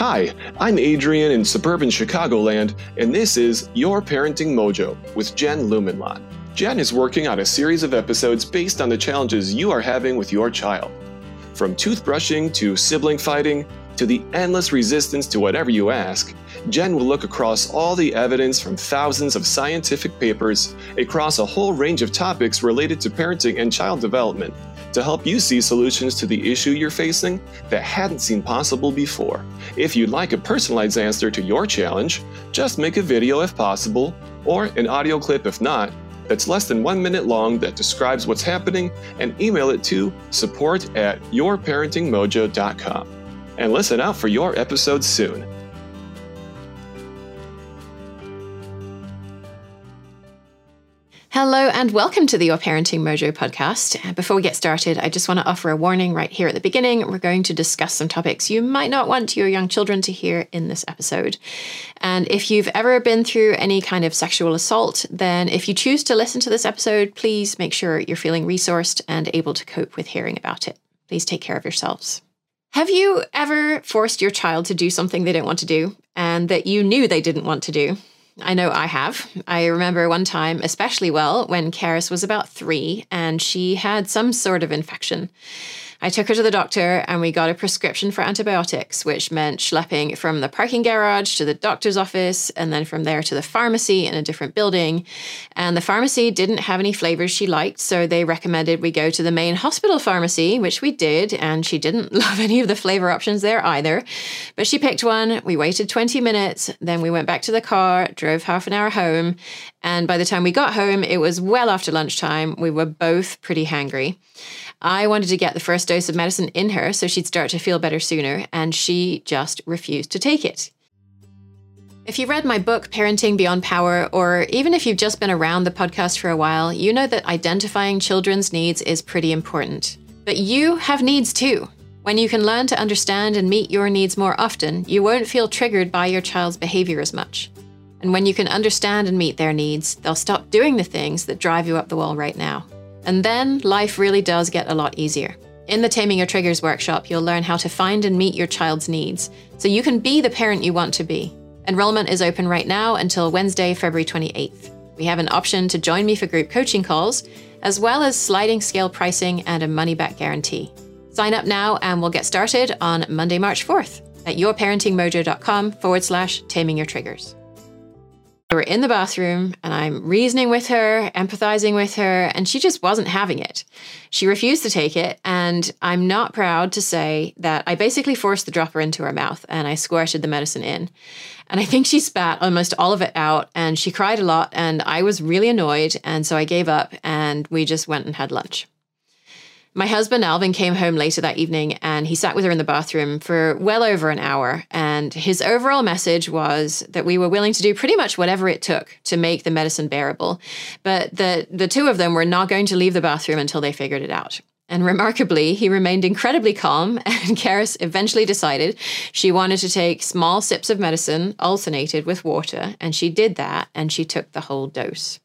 Hi, I'm Adrian in suburban Chicagoland, and this is Your Parenting Mojo with Jen Lumanlan. Jen is working on a series of episodes based on the challenges you are having with your child. From toothbrushing to sibling fighting to the endless resistance to whatever you ask, Jen will look across all the evidence from thousands of scientific papers across a whole range of topics related to parenting and child development to help you see solutions to the issue you're facing that hadn't seemed possible before. If you'd like a personalized answer to your challenge, just make a video if possible, or an audio clip if not, that's less than one minute long that describes what's happening and email it to support at yourparentingmojo.com. And listen out for your episode soon. Hello and welcome to the Your Parenting Mojo podcast. Before we get started, I just want to offer a warning right here at the beginning. We're going to discuss some topics you might not want your young children to hear in this episode. And if you've ever been through any kind of sexual assault, then if you choose to listen to this episode, please make sure you're feeling resourced and able to cope with hearing about it. Please take care of yourselves. Have you ever forced your child to do something they didn't want to do and that you knew they didn't want to do? I know I have. I remember one time especially well when Carys was about three and she had some sort of infection. I took her to the doctor and we got a prescription for antibiotics, which meant schlepping from the parking garage to the doctor's office and then from there to the pharmacy in a different building. And the pharmacy didn't have any flavors she liked, so they recommended we go to the main hospital pharmacy, which we did. And she didn't love any of the flavor options there either. But she picked one. We waited 20 minutes. Then we went back to the car, drove half an hour home. And by the time we got home, it was well after lunchtime. We were both pretty hangry. I wanted to get the first dose of medicine in her so she'd start to feel better sooner, and she just refused to take it. If you read my book, Parenting Beyond Power, or even if you've just been around the podcast for a while, you know that identifying children's needs is pretty important. But you have needs too. When you can learn to understand and meet your needs more often, you won't feel triggered by your child's behavior as much. And when you can understand and meet their needs, they'll stop doing the things that drive you up the wall right now. And then life really does get a lot easier. In the Taming Your Triggers workshop, you'll learn how to find and meet your child's needs so you can be the parent you want to be. Enrollment is open right now until Wednesday, February 28th. We have an option to join me for group coaching calls, as well as sliding scale pricing and a money back guarantee. Sign up now and we'll get started on Monday, March 4th at yourparentingmojo.com forward slash taming your triggers. We're in the bathroom and I'm reasoning with her, empathizing with her, and she just wasn't having it. She refused to take it, and I'm not proud to say that I basically forced the dropper into her mouth and I squirted the medicine in. And I think she spat almost all of it out and she cried a lot, and I was really annoyed. And so I gave up and we just went and had lunch. My husband Alvin came home later that evening and he sat with her in the bathroom for well over an hour. And his overall message was that we were willing to do pretty much whatever it took to make the medicine bearable, but that the two of them were not going to leave the bathroom until they figured it out. And remarkably, he remained incredibly calm, and Carys eventually decided she wanted to take small sips of medicine alternated with water, and she did that, and she took the whole dose.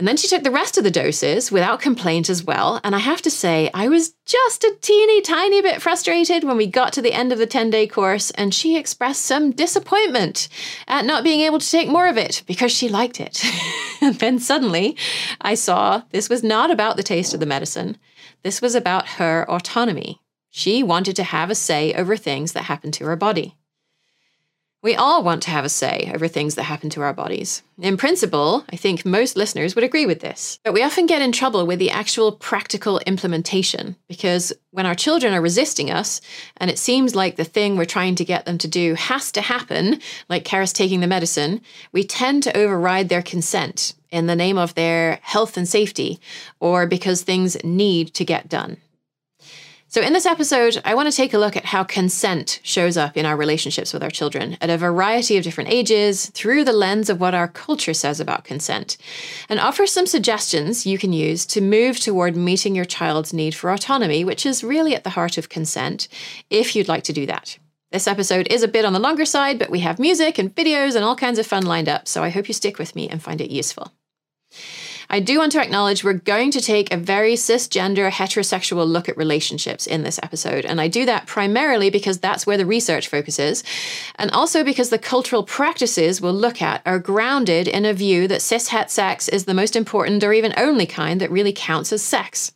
And then she took the rest of the doses without complaint as well. And I have to say, I was just a teeny tiny bit frustrated when we got to the end of the 10 day course and she expressed some disappointment at not being able to take more of it because she liked it. and then suddenly I saw this was not about the taste of the medicine, this was about her autonomy. She wanted to have a say over things that happened to her body. We all want to have a say over things that happen to our bodies. In principle, I think most listeners would agree with this. But we often get in trouble with the actual practical implementation because when our children are resisting us and it seems like the thing we're trying to get them to do has to happen, like Carys taking the medicine, we tend to override their consent in the name of their health and safety or because things need to get done. So, in this episode, I want to take a look at how consent shows up in our relationships with our children at a variety of different ages through the lens of what our culture says about consent, and offer some suggestions you can use to move toward meeting your child's need for autonomy, which is really at the heart of consent, if you'd like to do that. This episode is a bit on the longer side, but we have music and videos and all kinds of fun lined up, so I hope you stick with me and find it useful. I do want to acknowledge we're going to take a very cisgender, heterosexual look at relationships in this episode. And I do that primarily because that's where the research focuses, and also because the cultural practices we'll look at are grounded in a view that cis het sex is the most important or even only kind that really counts as sex.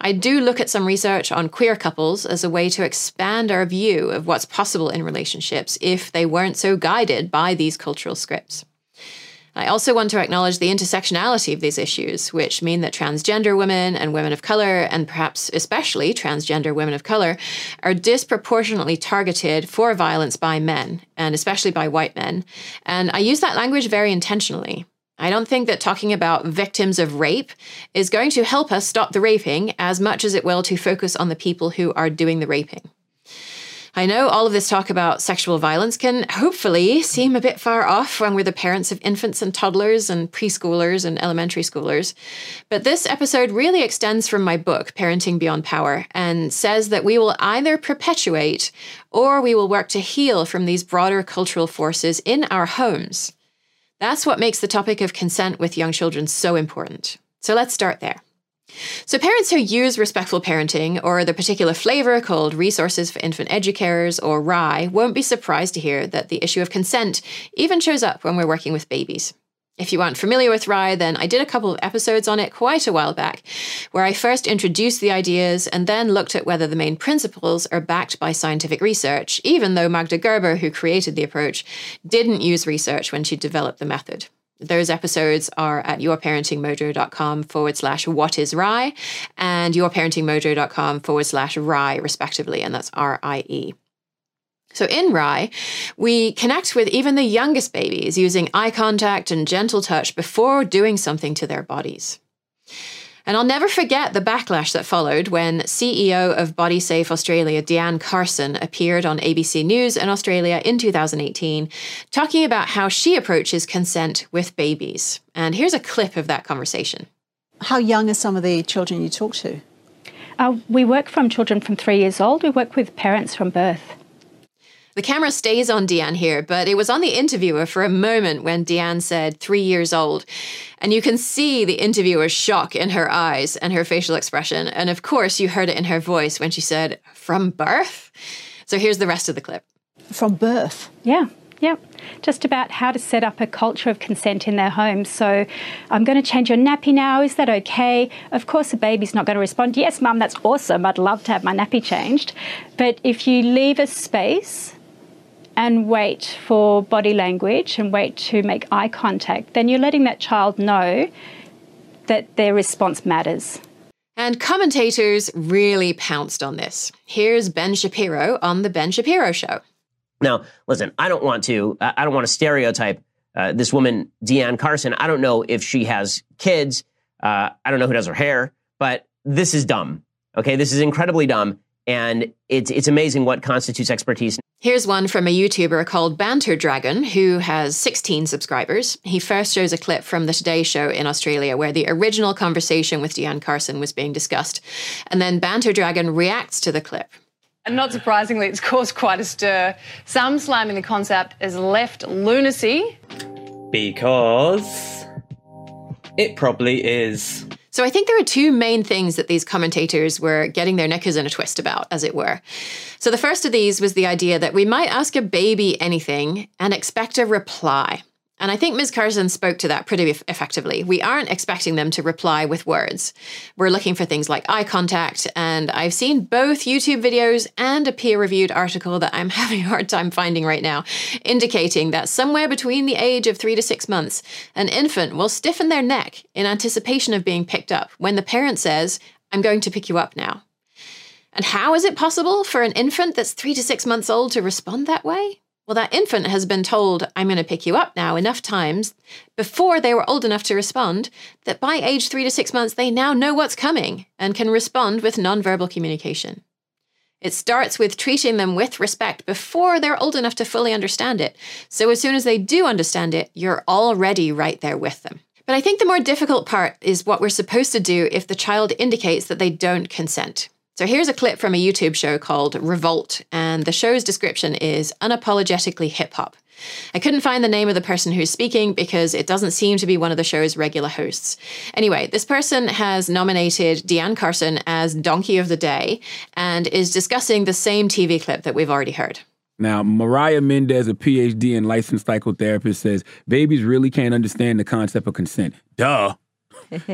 I do look at some research on queer couples as a way to expand our view of what's possible in relationships if they weren't so guided by these cultural scripts. I also want to acknowledge the intersectionality of these issues, which mean that transgender women and women of color, and perhaps especially transgender women of color, are disproportionately targeted for violence by men, and especially by white men. And I use that language very intentionally. I don't think that talking about victims of rape is going to help us stop the raping as much as it will to focus on the people who are doing the raping. I know all of this talk about sexual violence can hopefully seem a bit far off when we're the parents of infants and toddlers and preschoolers and elementary schoolers. But this episode really extends from my book, Parenting Beyond Power, and says that we will either perpetuate or we will work to heal from these broader cultural forces in our homes. That's what makes the topic of consent with young children so important. So let's start there. So, parents who use respectful parenting or the particular flavor called Resources for Infant Educarers or RIE won't be surprised to hear that the issue of consent even shows up when we're working with babies. If you aren't familiar with RIE, then I did a couple of episodes on it quite a while back, where I first introduced the ideas and then looked at whether the main principles are backed by scientific research, even though Magda Gerber, who created the approach, didn't use research when she developed the method. Those episodes are at yourparentingmojo.com forward slash what is RIE and yourparentingmojo.com forward slash RIE, respectively, and that's R I E. So in RIE, we connect with even the youngest babies using eye contact and gentle touch before doing something to their bodies. And I'll never forget the backlash that followed when CEO of Body Safe Australia, Deanne Carson, appeared on ABC News in Australia in 2018, talking about how she approaches consent with babies. And here's a clip of that conversation. How young are some of the children you talk to? Uh, we work from children from three years old. We work with parents from birth. The camera stays on Deanne here, but it was on the interviewer for a moment when Deanne said three years old. And you can see the interviewer's shock in her eyes and her facial expression. And of course, you heard it in her voice when she said, from birth? So here's the rest of the clip. From birth? Yeah. Yeah, just about how to set up a culture of consent in their home. So, I'm going to change your nappy now. Is that okay? Of course, the baby's not going to respond, Yes, mum, that's awesome. I'd love to have my nappy changed. But if you leave a space and wait for body language and wait to make eye contact, then you're letting that child know that their response matters. And commentators really pounced on this. Here's Ben Shapiro on the Ben Shapiro show. Now, listen, I don't want to I don't want to stereotype uh, this woman Deanne Carson. I don't know if she has kids. Uh, I don't know who does her hair, but this is dumb. Okay, this is incredibly dumb, and it's it's amazing what constitutes expertise. Here's one from a YouTuber called Banter Dragon, who has 16 subscribers. He first shows a clip from the Today Show in Australia, where the original conversation with Deanne Carson was being discussed. And then Banter Dragon reacts to the clip. And not surprisingly, it's caused quite a stir. Some slamming the concept as left lunacy. Because it probably is. So I think there are two main things that these commentators were getting their knickers in a twist about, as it were. So the first of these was the idea that we might ask a baby anything and expect a reply. And I think Ms. Carson spoke to that pretty effectively. We aren't expecting them to reply with words. We're looking for things like eye contact, and I've seen both YouTube videos and a peer reviewed article that I'm having a hard time finding right now, indicating that somewhere between the age of three to six months, an infant will stiffen their neck in anticipation of being picked up when the parent says, I'm going to pick you up now. And how is it possible for an infant that's three to six months old to respond that way? Well, that infant has been told, I'm going to pick you up now enough times before they were old enough to respond that by age three to six months, they now know what's coming and can respond with nonverbal communication. It starts with treating them with respect before they're old enough to fully understand it. So as soon as they do understand it, you're already right there with them. But I think the more difficult part is what we're supposed to do if the child indicates that they don't consent. So here's a clip from a YouTube show called Revolt, and the show's description is unapologetically hip hop. I couldn't find the name of the person who's speaking because it doesn't seem to be one of the show's regular hosts. Anyway, this person has nominated Deanne Carson as Donkey of the Day and is discussing the same TV clip that we've already heard. Now, Mariah Mendez, a PhD and licensed psychotherapist, says babies really can't understand the concept of consent. Duh.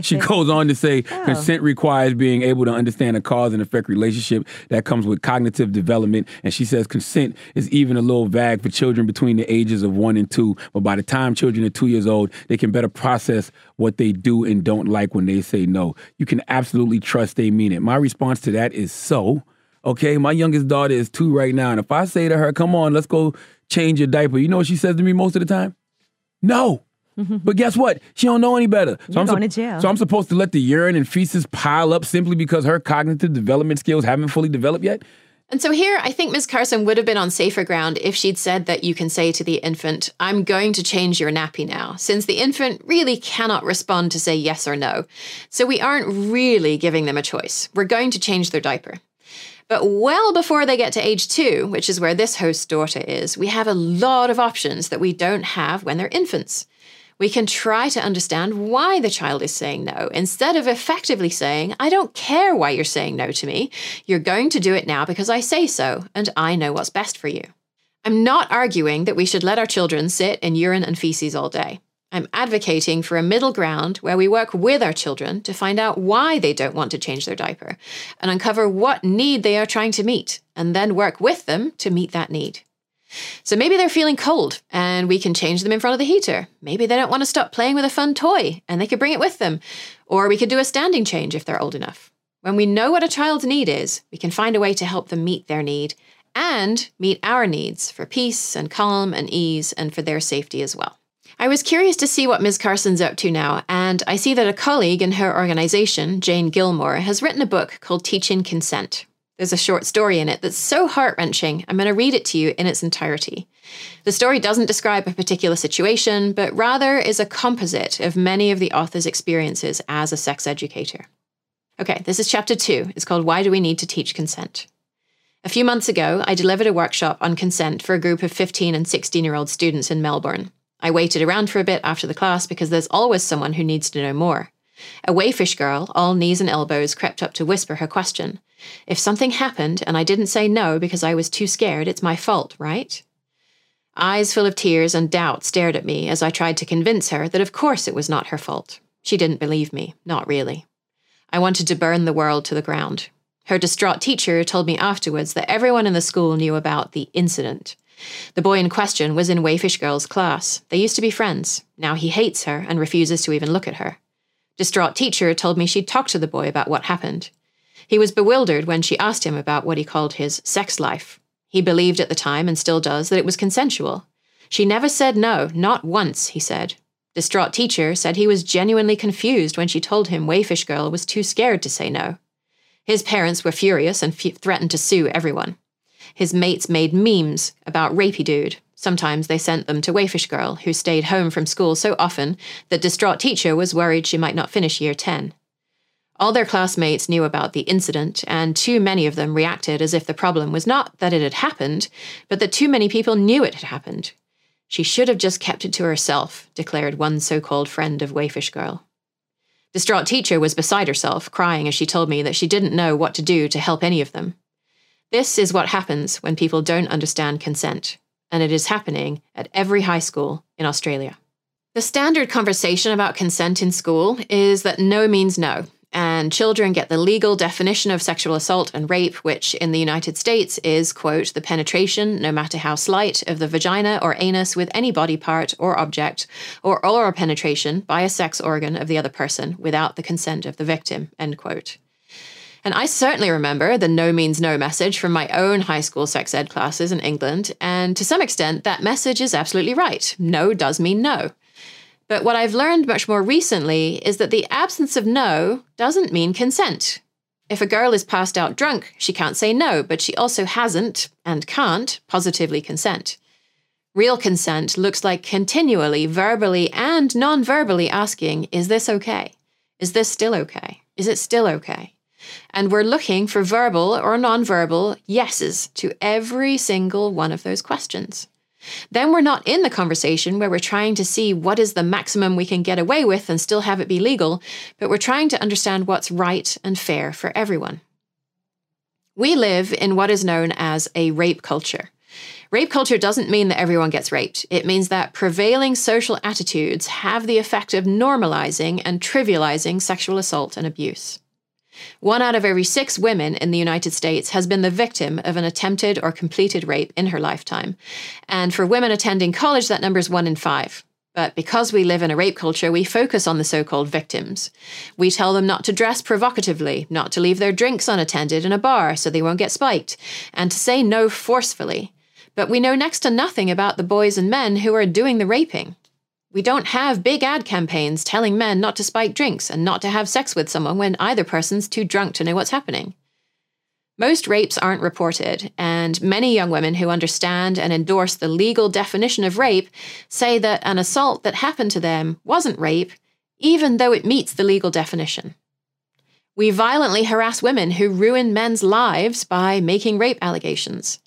She goes on to say oh. consent requires being able to understand a cause and effect relationship that comes with cognitive development. And she says consent is even a little vague for children between the ages of one and two. But by the time children are two years old, they can better process what they do and don't like when they say no. You can absolutely trust they mean it. My response to that is so. Okay, my youngest daughter is two right now. And if I say to her, come on, let's go change your diaper, you know what she says to me most of the time? No. Mm-hmm. but guess what? She don't know any better. So You're I'm going to jail. So I'm supposed to let the urine and feces pile up simply because her cognitive development skills haven't fully developed yet? And so here, I think Ms. Carson would have been on safer ground if she'd said that you can say to the infant, I'm going to change your nappy now, since the infant really cannot respond to say yes or no. So we aren't really giving them a choice. We're going to change their diaper. But well before they get to age two, which is where this host's daughter is, we have a lot of options that we don't have when they're infants. We can try to understand why the child is saying no instead of effectively saying, I don't care why you're saying no to me. You're going to do it now because I say so, and I know what's best for you. I'm not arguing that we should let our children sit in urine and feces all day. I'm advocating for a middle ground where we work with our children to find out why they don't want to change their diaper and uncover what need they are trying to meet, and then work with them to meet that need. So maybe they're feeling cold and we can change them in front of the heater. Maybe they don't want to stop playing with a fun toy and they could bring it with them. Or we could do a standing change if they're old enough. When we know what a child's need is, we can find a way to help them meet their need and meet our needs for peace and calm and ease and for their safety as well. I was curious to see what Ms. Carson's up to now, and I see that a colleague in her organization, Jane Gilmore, has written a book called Teaching Consent. There's a short story in it that's so heart wrenching, I'm going to read it to you in its entirety. The story doesn't describe a particular situation, but rather is a composite of many of the author's experiences as a sex educator. Okay, this is chapter two. It's called Why Do We Need to Teach Consent? A few months ago, I delivered a workshop on consent for a group of 15 and 16 year old students in Melbourne. I waited around for a bit after the class because there's always someone who needs to know more. A waifish girl, all knees and elbows, crept up to whisper her question. If something happened and I didn't say no because I was too scared, it's my fault, right? Eyes full of tears and doubt stared at me as I tried to convince her that of course it was not her fault. She didn't believe me, not really. I wanted to burn the world to the ground. Her distraught teacher told me afterwards that everyone in the school knew about the incident. The boy in question was in Waifish Girl's class. They used to be friends. Now he hates her and refuses to even look at her. Distraught teacher told me she'd talked to the boy about what happened. He was bewildered when she asked him about what he called his sex life. He believed at the time, and still does, that it was consensual. She never said no, not once, he said. Distraught teacher said he was genuinely confused when she told him Waifish Girl was too scared to say no. His parents were furious and f- threatened to sue everyone. His mates made memes about Rapey Dude. Sometimes they sent them to Waifish Girl, who stayed home from school so often that distraught teacher was worried she might not finish year 10. All their classmates knew about the incident, and too many of them reacted as if the problem was not that it had happened, but that too many people knew it had happened. She should have just kept it to herself, declared one so called friend of Waifish Girl. Distraught teacher was beside herself, crying as she told me that she didn't know what to do to help any of them. This is what happens when people don't understand consent, and it is happening at every high school in Australia. The standard conversation about consent in school is that no means no, and children get the legal definition of sexual assault and rape, which in the United States is, quote, the penetration, no matter how slight, of the vagina or anus with any body part or object, or oral penetration by a sex organ of the other person without the consent of the victim, end quote. And I certainly remember the no means no message from my own high school sex ed classes in England, and to some extent, that message is absolutely right. No does mean no. But what I've learned much more recently is that the absence of no doesn't mean consent. If a girl is passed out drunk, she can't say no, but she also hasn't and can't positively consent. Real consent looks like continually, verbally, and non verbally asking, Is this okay? Is this still okay? Is it still okay? And we're looking for verbal or non verbal yeses to every single one of those questions. Then we're not in the conversation where we're trying to see what is the maximum we can get away with and still have it be legal, but we're trying to understand what's right and fair for everyone. We live in what is known as a rape culture. Rape culture doesn't mean that everyone gets raped. It means that prevailing social attitudes have the effect of normalizing and trivializing sexual assault and abuse. One out of every six women in the United States has been the victim of an attempted or completed rape in her lifetime. And for women attending college, that number is one in five. But because we live in a rape culture, we focus on the so called victims. We tell them not to dress provocatively, not to leave their drinks unattended in a bar so they won't get spiked, and to say no forcefully. But we know next to nothing about the boys and men who are doing the raping. We don't have big ad campaigns telling men not to spike drinks and not to have sex with someone when either person's too drunk to know what's happening. Most rapes aren't reported, and many young women who understand and endorse the legal definition of rape say that an assault that happened to them wasn't rape, even though it meets the legal definition. We violently harass women who ruin men's lives by making rape allegations.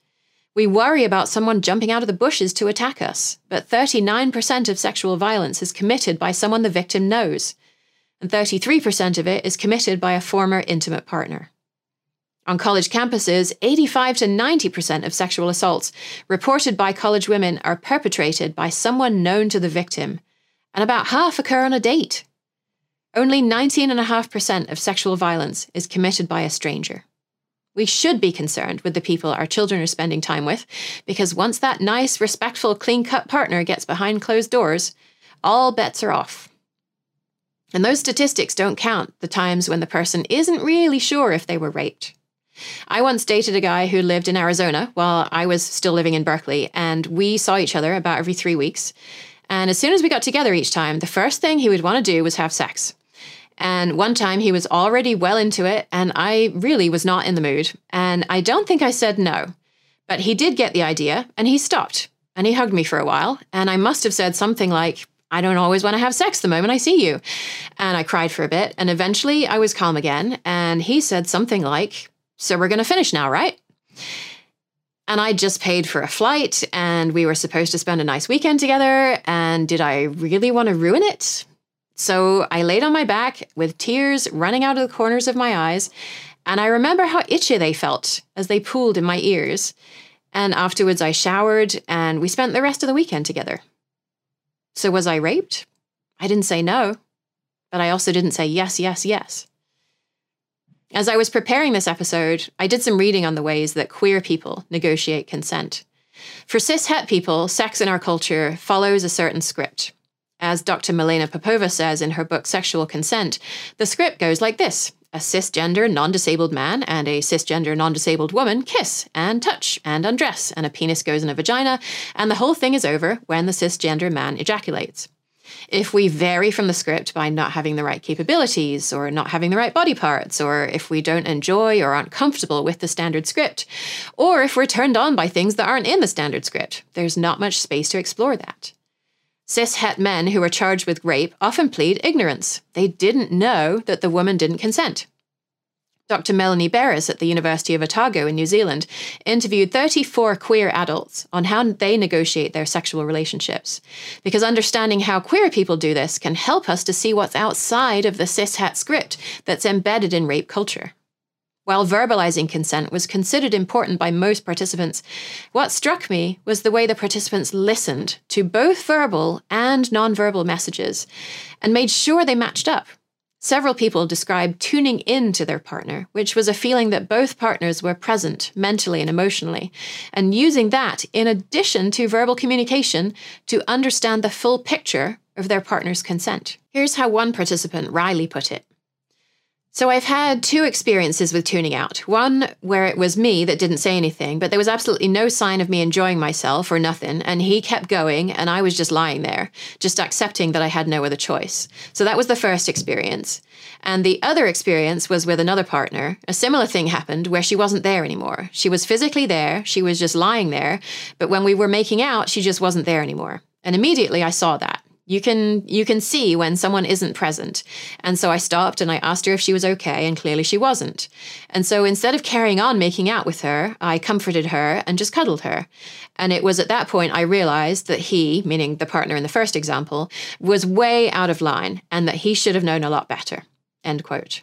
We worry about someone jumping out of the bushes to attack us, but 39% of sexual violence is committed by someone the victim knows, and 33% of it is committed by a former intimate partner. On college campuses, 85 to 90% of sexual assaults reported by college women are perpetrated by someone known to the victim, and about half occur on a date. Only 19.5% of sexual violence is committed by a stranger. We should be concerned with the people our children are spending time with, because once that nice, respectful, clean cut partner gets behind closed doors, all bets are off. And those statistics don't count the times when the person isn't really sure if they were raped. I once dated a guy who lived in Arizona while I was still living in Berkeley, and we saw each other about every three weeks. And as soon as we got together each time, the first thing he would want to do was have sex. And one time he was already well into it, and I really was not in the mood. And I don't think I said no. But he did get the idea, and he stopped. And he hugged me for a while. And I must have said something like, I don't always want to have sex the moment I see you. And I cried for a bit. And eventually I was calm again. And he said something like, So we're going to finish now, right? And I just paid for a flight, and we were supposed to spend a nice weekend together. And did I really want to ruin it? So I laid on my back with tears running out of the corners of my eyes, and I remember how itchy they felt as they pooled in my ears. And afterwards, I showered, and we spent the rest of the weekend together. So, was I raped? I didn't say no, but I also didn't say yes, yes, yes. As I was preparing this episode, I did some reading on the ways that queer people negotiate consent. For cis het people, sex in our culture follows a certain script. As Dr. Milena Popova says in her book Sexual Consent, the script goes like this a cisgender non disabled man and a cisgender non disabled woman kiss and touch and undress, and a penis goes in a vagina, and the whole thing is over when the cisgender man ejaculates. If we vary from the script by not having the right capabilities, or not having the right body parts, or if we don't enjoy or aren't comfortable with the standard script, or if we're turned on by things that aren't in the standard script, there's not much space to explore that. Cis het men who are charged with rape often plead ignorance. They didn't know that the woman didn't consent. Dr. Melanie Beres at the University of Otago in New Zealand interviewed 34 queer adults on how they negotiate their sexual relationships. Because understanding how queer people do this can help us to see what's outside of the cis het script that's embedded in rape culture. While verbalizing consent was considered important by most participants, what struck me was the way the participants listened to both verbal and nonverbal messages and made sure they matched up. Several people described tuning in to their partner, which was a feeling that both partners were present mentally and emotionally, and using that in addition to verbal communication to understand the full picture of their partner's consent. Here's how one participant, Riley, put it. So I've had two experiences with tuning out. One where it was me that didn't say anything, but there was absolutely no sign of me enjoying myself or nothing, and he kept going, and I was just lying there, just accepting that I had no other choice. So that was the first experience. And the other experience was with another partner. A similar thing happened where she wasn't there anymore. She was physically there, she was just lying there, but when we were making out, she just wasn't there anymore. And immediately I saw that. You can you can see when someone isn't present. And so I stopped and I asked her if she was okay and clearly she wasn't. And so instead of carrying on making out with her, I comforted her and just cuddled her. And it was at that point I realized that he, meaning the partner in the first example, was way out of line and that he should have known a lot better. End quote.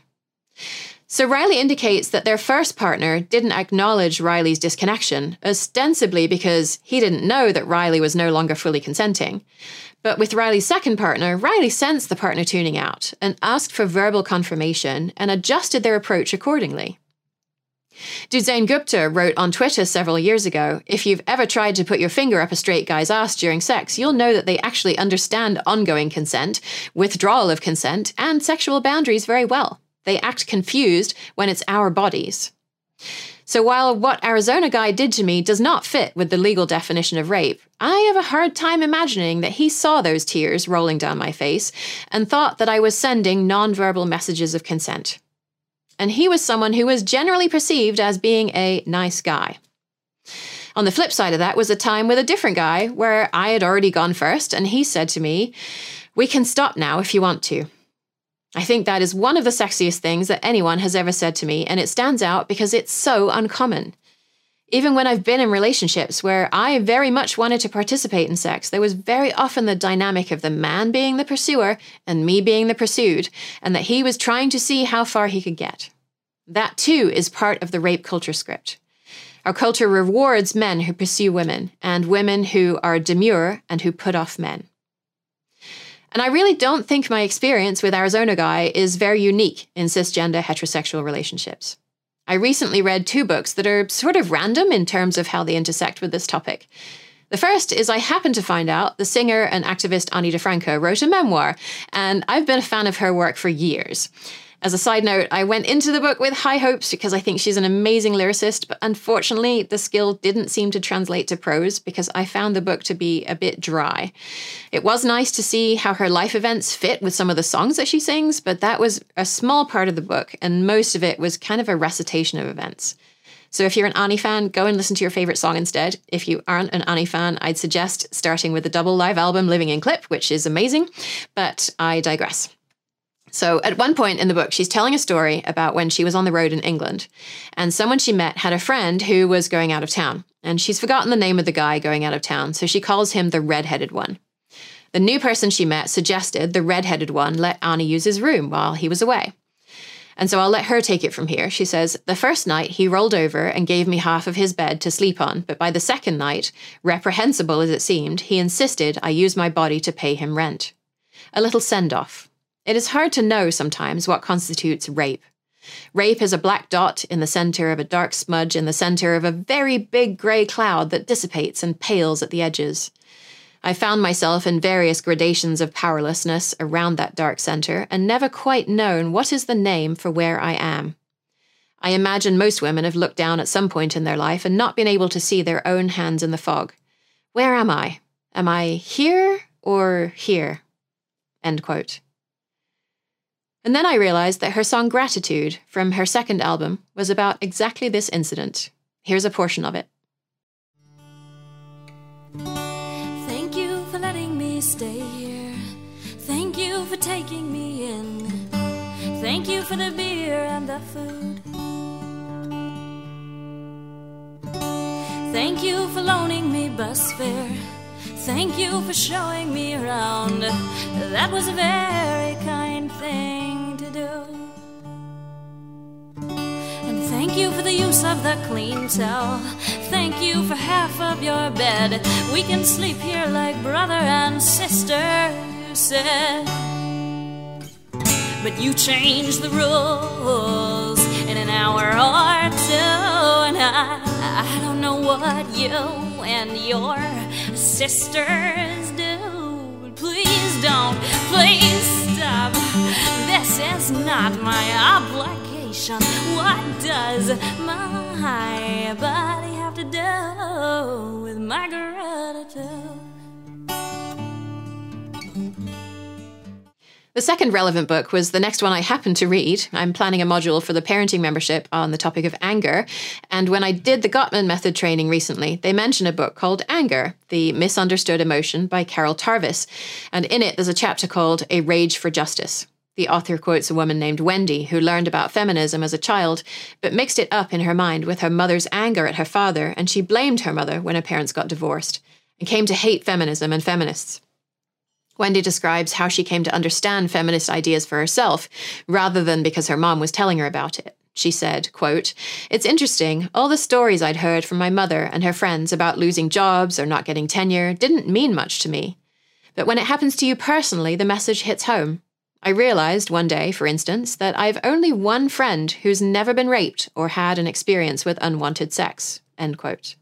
So Riley indicates that their first partner didn't acknowledge Riley's disconnection, ostensibly because he didn't know that Riley was no longer fully consenting. But with Riley's second partner, Riley sensed the partner tuning out and asked for verbal confirmation and adjusted their approach accordingly. Duzain Gupta wrote on Twitter several years ago If you've ever tried to put your finger up a straight guy's ass during sex, you'll know that they actually understand ongoing consent, withdrawal of consent, and sexual boundaries very well. They act confused when it's our bodies. So while what Arizona guy did to me does not fit with the legal definition of rape, I have a hard time imagining that he saw those tears rolling down my face and thought that I was sending nonverbal messages of consent. And he was someone who was generally perceived as being a nice guy. On the flip side of that was a time with a different guy where I had already gone first, and he said to me, We can stop now if you want to. I think that is one of the sexiest things that anyone has ever said to me, and it stands out because it's so uncommon. Even when I've been in relationships where I very much wanted to participate in sex, there was very often the dynamic of the man being the pursuer and me being the pursued, and that he was trying to see how far he could get. That too is part of the rape culture script. Our culture rewards men who pursue women and women who are demure and who put off men. And I really don't think my experience with Arizona Guy is very unique in cisgender heterosexual relationships. I recently read two books that are sort of random in terms of how they intersect with this topic. The first is I happened to find out the singer and activist Ani DiFranco wrote a memoir, and I've been a fan of her work for years. As a side note, I went into the book with high hopes because I think she's an amazing lyricist, but unfortunately, the skill didn't seem to translate to prose because I found the book to be a bit dry. It was nice to see how her life events fit with some of the songs that she sings, but that was a small part of the book, and most of it was kind of a recitation of events. So if you're an Ani fan, go and listen to your favorite song instead. If you aren't an Ani fan, I'd suggest starting with the double live album Living in Clip, which is amazing, but I digress. So, at one point in the book, she's telling a story about when she was on the road in England, and someone she met had a friend who was going out of town, and she's forgotten the name of the guy going out of town, so she calls him the red-headed one. The new person she met suggested the red-headed one let Ani use his room while he was away. And so I'll let her take it from here. She says, The first night he rolled over and gave me half of his bed to sleep on, but by the second night, reprehensible as it seemed, he insisted I use my body to pay him rent. A little send off, it is hard to know sometimes what constitutes rape. Rape is a black dot in the center of a dark smudge in the center of a very big gray cloud that dissipates and pales at the edges. I found myself in various gradations of powerlessness around that dark center and never quite known what is the name for where I am. I imagine most women have looked down at some point in their life and not been able to see their own hands in the fog. Where am I? Am I here or here? End quote. And then I realized that her song Gratitude from her second album was about exactly this incident. Here's a portion of it. Thank you for letting me stay here. Thank you for taking me in. Thank you for the beer and the food. Thank you for loaning me bus fare. Thank you for showing me around. That was a very kind thing to do. And thank you for the use of the clean towel. Thank you for half of your bed. We can sleep here like brother and sister, you said. But you changed the rules in an hour or two, and I, I don't know what you and your sisters do. Please don't, please stop. This is not my obligation. What does my body have to do with my gratitude? The second relevant book was the next one I happened to read. I'm planning a module for the parenting membership on the topic of anger. And when I did the Gottman method training recently, they mentioned a book called Anger, The Misunderstood Emotion by Carol Tavris. And in it, there's a chapter called A Rage for Justice. The author quotes a woman named Wendy who learned about feminism as a child, but mixed it up in her mind with her mother's anger at her father, and she blamed her mother when her parents got divorced and came to hate feminism and feminists. Wendy describes how she came to understand feminist ideas for herself, rather than because her mom was telling her about it. She said, quote, It's interesting, all the stories I'd heard from my mother and her friends about losing jobs or not getting tenure didn't mean much to me. But when it happens to you personally, the message hits home. I realized one day, for instance, that I've only one friend who's never been raped or had an experience with unwanted sex. End quote.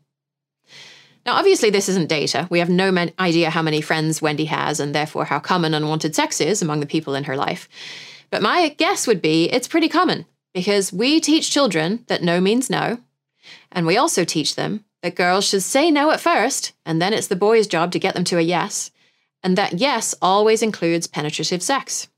Now, obviously, this isn't data. We have no man- idea how many friends Wendy has and therefore how common unwanted sex is among the people in her life. But my guess would be it's pretty common because we teach children that no means no. And we also teach them that girls should say no at first, and then it's the boy's job to get them to a yes, and that yes always includes penetrative sex.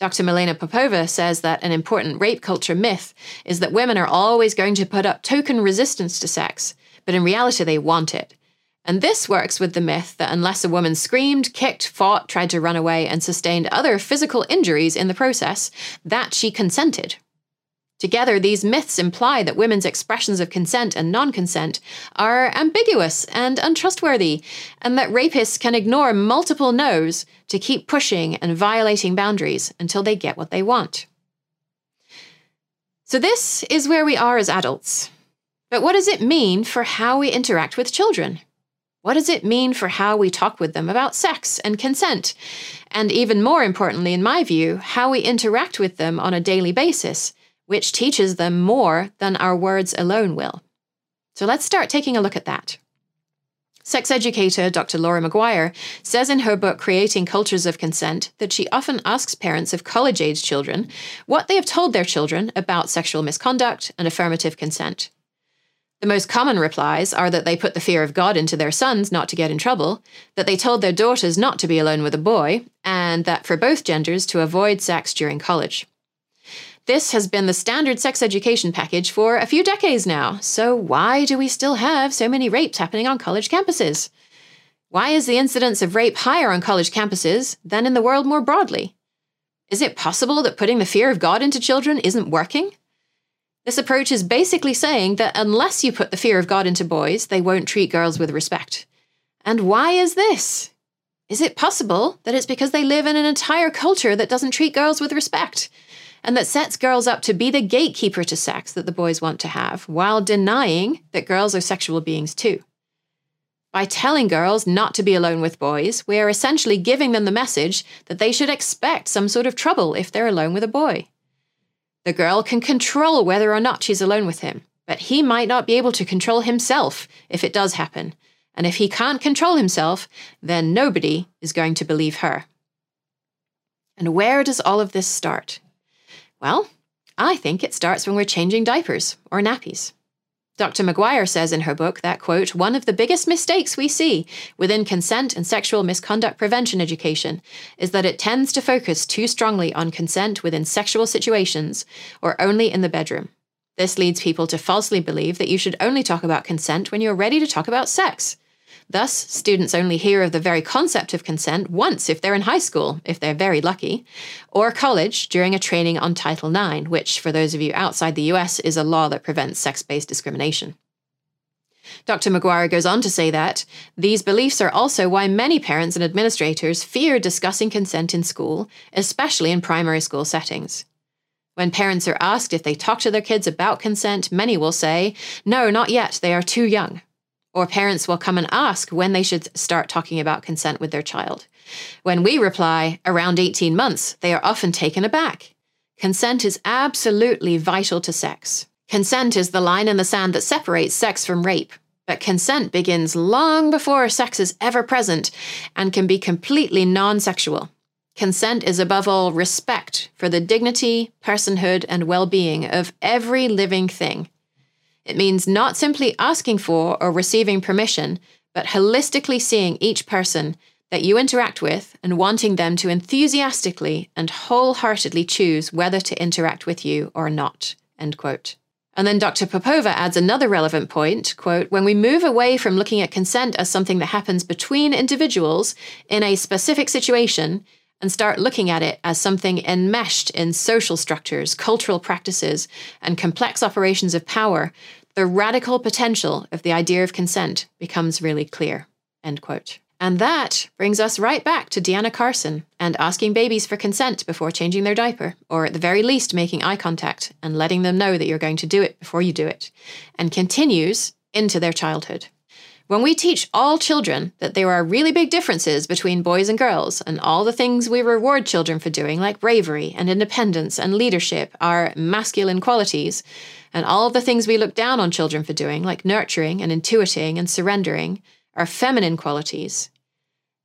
Dr. Milena Popova says that an important rape culture myth is that women are always going to put up token resistance to sex, but in reality they want it. And this works with the myth that unless a woman screamed, kicked, fought, tried to run away, and sustained other physical injuries in the process, that she consented. Together, these myths imply that women's expressions of consent and non consent are ambiguous and untrustworthy, and that rapists can ignore multiple no's to keep pushing and violating boundaries until they get what they want. So, this is where we are as adults. But what does it mean for how we interact with children? What does it mean for how we talk with them about sex and consent? And even more importantly, in my view, how we interact with them on a daily basis, which teaches them more than our words alone will. So let's start taking a look at that. Sex educator Dr. Laura McGuire says in her book Creating Cultures of Consent that she often asks parents of college age children what they have told their children about sexual misconduct and affirmative consent. The most common replies are that they put the fear of God into their sons not to get in trouble, that they told their daughters not to be alone with a boy, and that for both genders to avoid sex during college. This has been the standard sex education package for a few decades now, so why do we still have so many rapes happening on college campuses? Why is the incidence of rape higher on college campuses than in the world more broadly? Is it possible that putting the fear of God into children isn't working? This approach is basically saying that unless you put the fear of God into boys, they won't treat girls with respect. And why is this? Is it possible that it's because they live in an entire culture that doesn't treat girls with respect and that sets girls up to be the gatekeeper to sex that the boys want to have while denying that girls are sexual beings too? By telling girls not to be alone with boys, we are essentially giving them the message that they should expect some sort of trouble if they're alone with a boy. The girl can control whether or not she's alone with him, but he might not be able to control himself if it does happen. And if he can't control himself, then nobody is going to believe her. And where does all of this start? Well, I think it starts when we're changing diapers or nappies. Dr. McGuire says in her book that, quote, one of the biggest mistakes we see within consent and sexual misconduct prevention education is that it tends to focus too strongly on consent within sexual situations or only in the bedroom. This leads people to falsely believe that you should only talk about consent when you're ready to talk about sex. Thus, students only hear of the very concept of consent once if they're in high school, if they're very lucky, or college during a training on Title IX, which, for those of you outside the US, is a law that prevents sex based discrimination. Dr. McGuire goes on to say that these beliefs are also why many parents and administrators fear discussing consent in school, especially in primary school settings. When parents are asked if they talk to their kids about consent, many will say, No, not yet, they are too young. Or parents will come and ask when they should start talking about consent with their child. When we reply, around 18 months, they are often taken aback. Consent is absolutely vital to sex. Consent is the line in the sand that separates sex from rape. But consent begins long before sex is ever present and can be completely non sexual. Consent is above all respect for the dignity, personhood, and well being of every living thing. It means not simply asking for or receiving permission, but holistically seeing each person, that you interact with and wanting them to enthusiastically and wholeheartedly choose whether to interact with you or not. End quote. And then Dr. Popova adds another relevant point, quote, when we move away from looking at consent as something that happens between individuals in a specific situation and start looking at it as something enmeshed in social structures, cultural practices, and complex operations of power, the radical potential of the idea of consent becomes really clear. End quote. And that brings us right back to Deanna Carson and asking babies for consent before changing their diaper, or at the very least making eye contact and letting them know that you're going to do it before you do it, and continues into their childhood. When we teach all children that there are really big differences between boys and girls, and all the things we reward children for doing, like bravery and independence and leadership, are masculine qualities, and all the things we look down on children for doing, like nurturing and intuiting and surrendering, are feminine qualities.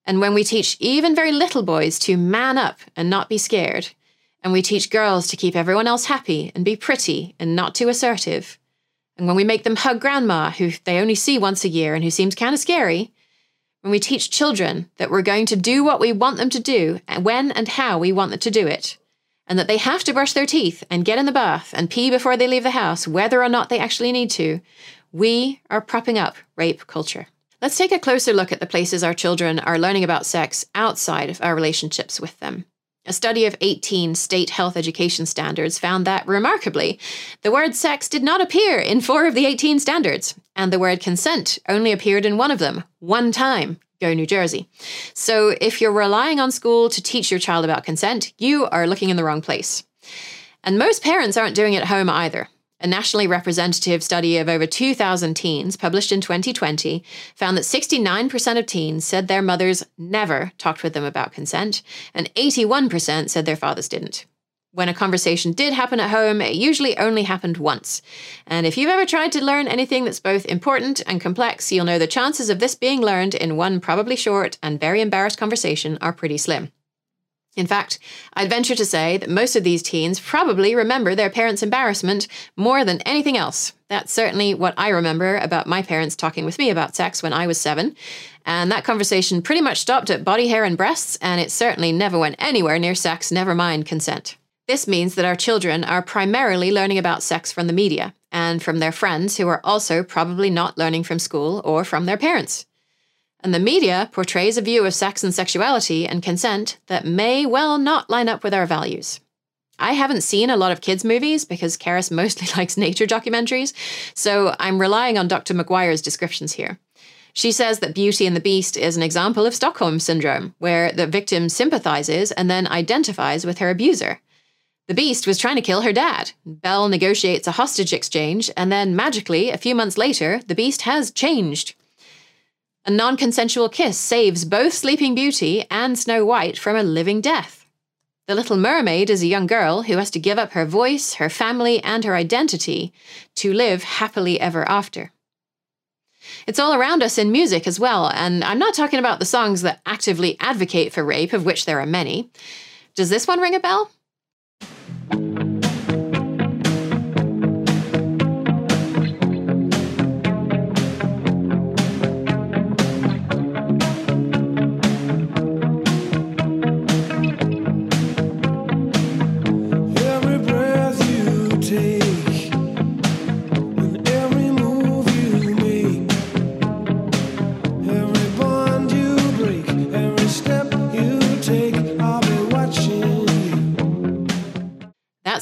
And when we teach even very little boys to man up and not be scared, and we teach girls to keep everyone else happy and be pretty and not too assertive, and when we make them hug grandma, who they only see once a year and who seems kind of scary, when we teach children that we're going to do what we want them to do and when and how we want them to do it, and that they have to brush their teeth and get in the bath and pee before they leave the house, whether or not they actually need to, we are propping up rape culture. Let's take a closer look at the places our children are learning about sex outside of our relationships with them. A study of 18 state health education standards found that, remarkably, the word sex did not appear in four of the 18 standards, and the word consent only appeared in one of them, one time. Go New Jersey. So, if you're relying on school to teach your child about consent, you are looking in the wrong place. And most parents aren't doing it at home either. A nationally representative study of over 2,000 teens, published in 2020, found that 69% of teens said their mothers never talked with them about consent, and 81% said their fathers didn't. When a conversation did happen at home, it usually only happened once. And if you've ever tried to learn anything that's both important and complex, you'll know the chances of this being learned in one probably short and very embarrassed conversation are pretty slim. In fact, I'd venture to say that most of these teens probably remember their parents' embarrassment more than anything else. That's certainly what I remember about my parents talking with me about sex when I was seven. And that conversation pretty much stopped at body hair and breasts, and it certainly never went anywhere near sex, never mind consent. This means that our children are primarily learning about sex from the media and from their friends who are also probably not learning from school or from their parents. And the media portrays a view of sex and sexuality and consent that may well not line up with our values. I haven't seen a lot of kids' movies because Carys mostly likes nature documentaries, so I'm relying on Dr. McGuire's descriptions here. She says that Beauty and the Beast is an example of Stockholm Syndrome, where the victim sympathizes and then identifies with her abuser. The Beast was trying to kill her dad. Belle negotiates a hostage exchange, and then magically, a few months later, the Beast has changed. A non consensual kiss saves both Sleeping Beauty and Snow White from a living death. The Little Mermaid is a young girl who has to give up her voice, her family, and her identity to live happily ever after. It's all around us in music as well, and I'm not talking about the songs that actively advocate for rape, of which there are many. Does this one ring a bell?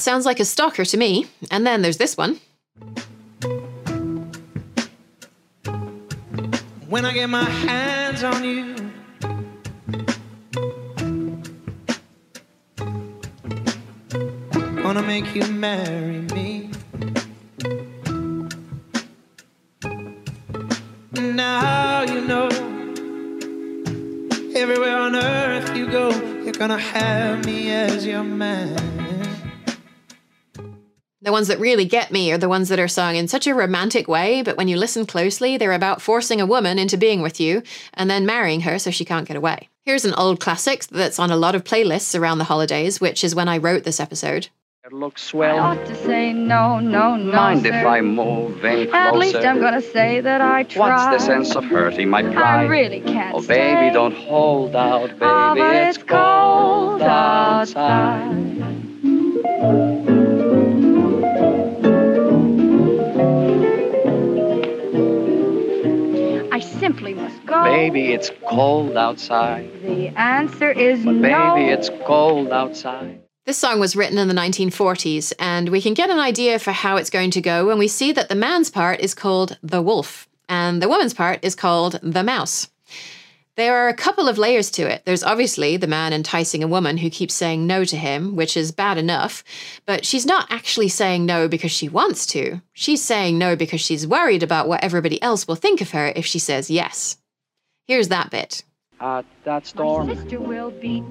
Sounds like a stalker to me. And then there's this one. When I get my hands on you. Wanna make you marry me. Now you know. Everywhere on earth you go, you're gonna have me as your man. The ones that really get me are the ones that are sung in such a romantic way, but when you listen closely, they're about forcing a woman into being with you and then marrying her so she can't get away. Here's an old classic that's on a lot of playlists around the holidays, which is when I wrote this episode. It Looks swell. I ought to say no, no, no, Mind sir. if I move in closer? At least I'm gonna say that I tried. What's the sense of hurting my pride? I really can't Oh, stay. baby, don't hold out, baby. Ah, but it's it's cold outside. I go. Baby, it's cold outside. The answer is But no. baby, it's cold outside. This song was written in the 1940s, and we can get an idea for how it's going to go when we see that the man's part is called the wolf, and the woman's part is called the mouse. There are a couple of layers to it. There's obviously the man enticing a woman who keeps saying no to him, which is bad enough, but she's not actually saying no because she wants to. She's saying no because she's worried about what everybody else will think of her if she says yes. Here's that bit. At that My sister will be.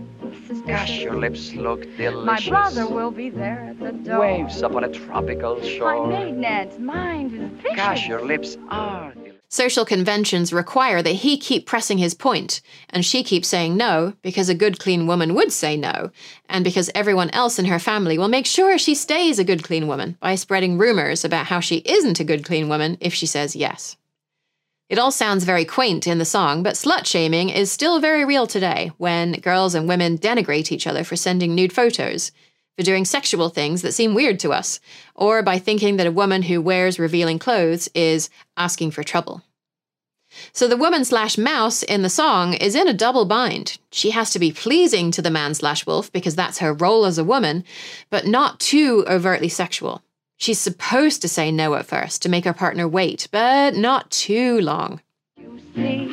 Sister, gosh, your lips look delicious. My brother will be there at the door. Waves upon a tropical shore. My shore. maiden aunt's mind is vicious. Gosh, your lips are delicious. Social conventions require that he keep pressing his point, and she keeps saying no because a good, clean woman would say no, and because everyone else in her family will make sure she stays a good, clean woman by spreading rumors about how she isn't a good, clean woman if she says yes. It all sounds very quaint in the song, but slut shaming is still very real today when girls and women denigrate each other for sending nude photos, for doing sexual things that seem weird to us, or by thinking that a woman who wears revealing clothes is asking for trouble. So the woman slash mouse in the song is in a double bind. She has to be pleasing to the man slash wolf because that's her role as a woman, but not too overtly sexual. She's supposed to say no at first to make her partner wait, but not too long.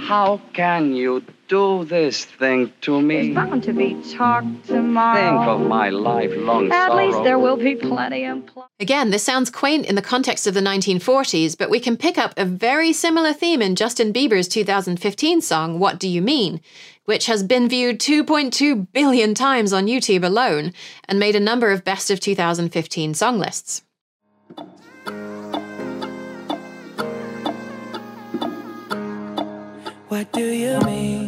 How can you do this thing to me? There's bound to be talk tomorrow. Think of my lifelong At sorrow. least there will be plenty of pl- Again, this sounds quaint in the context of the 1940s, but we can pick up a very similar theme in Justin Bieber's 2015 song, What Do You Mean? which has been viewed 2.2 billion times on YouTube alone and made a number of best of 2015 song lists. What do you mean?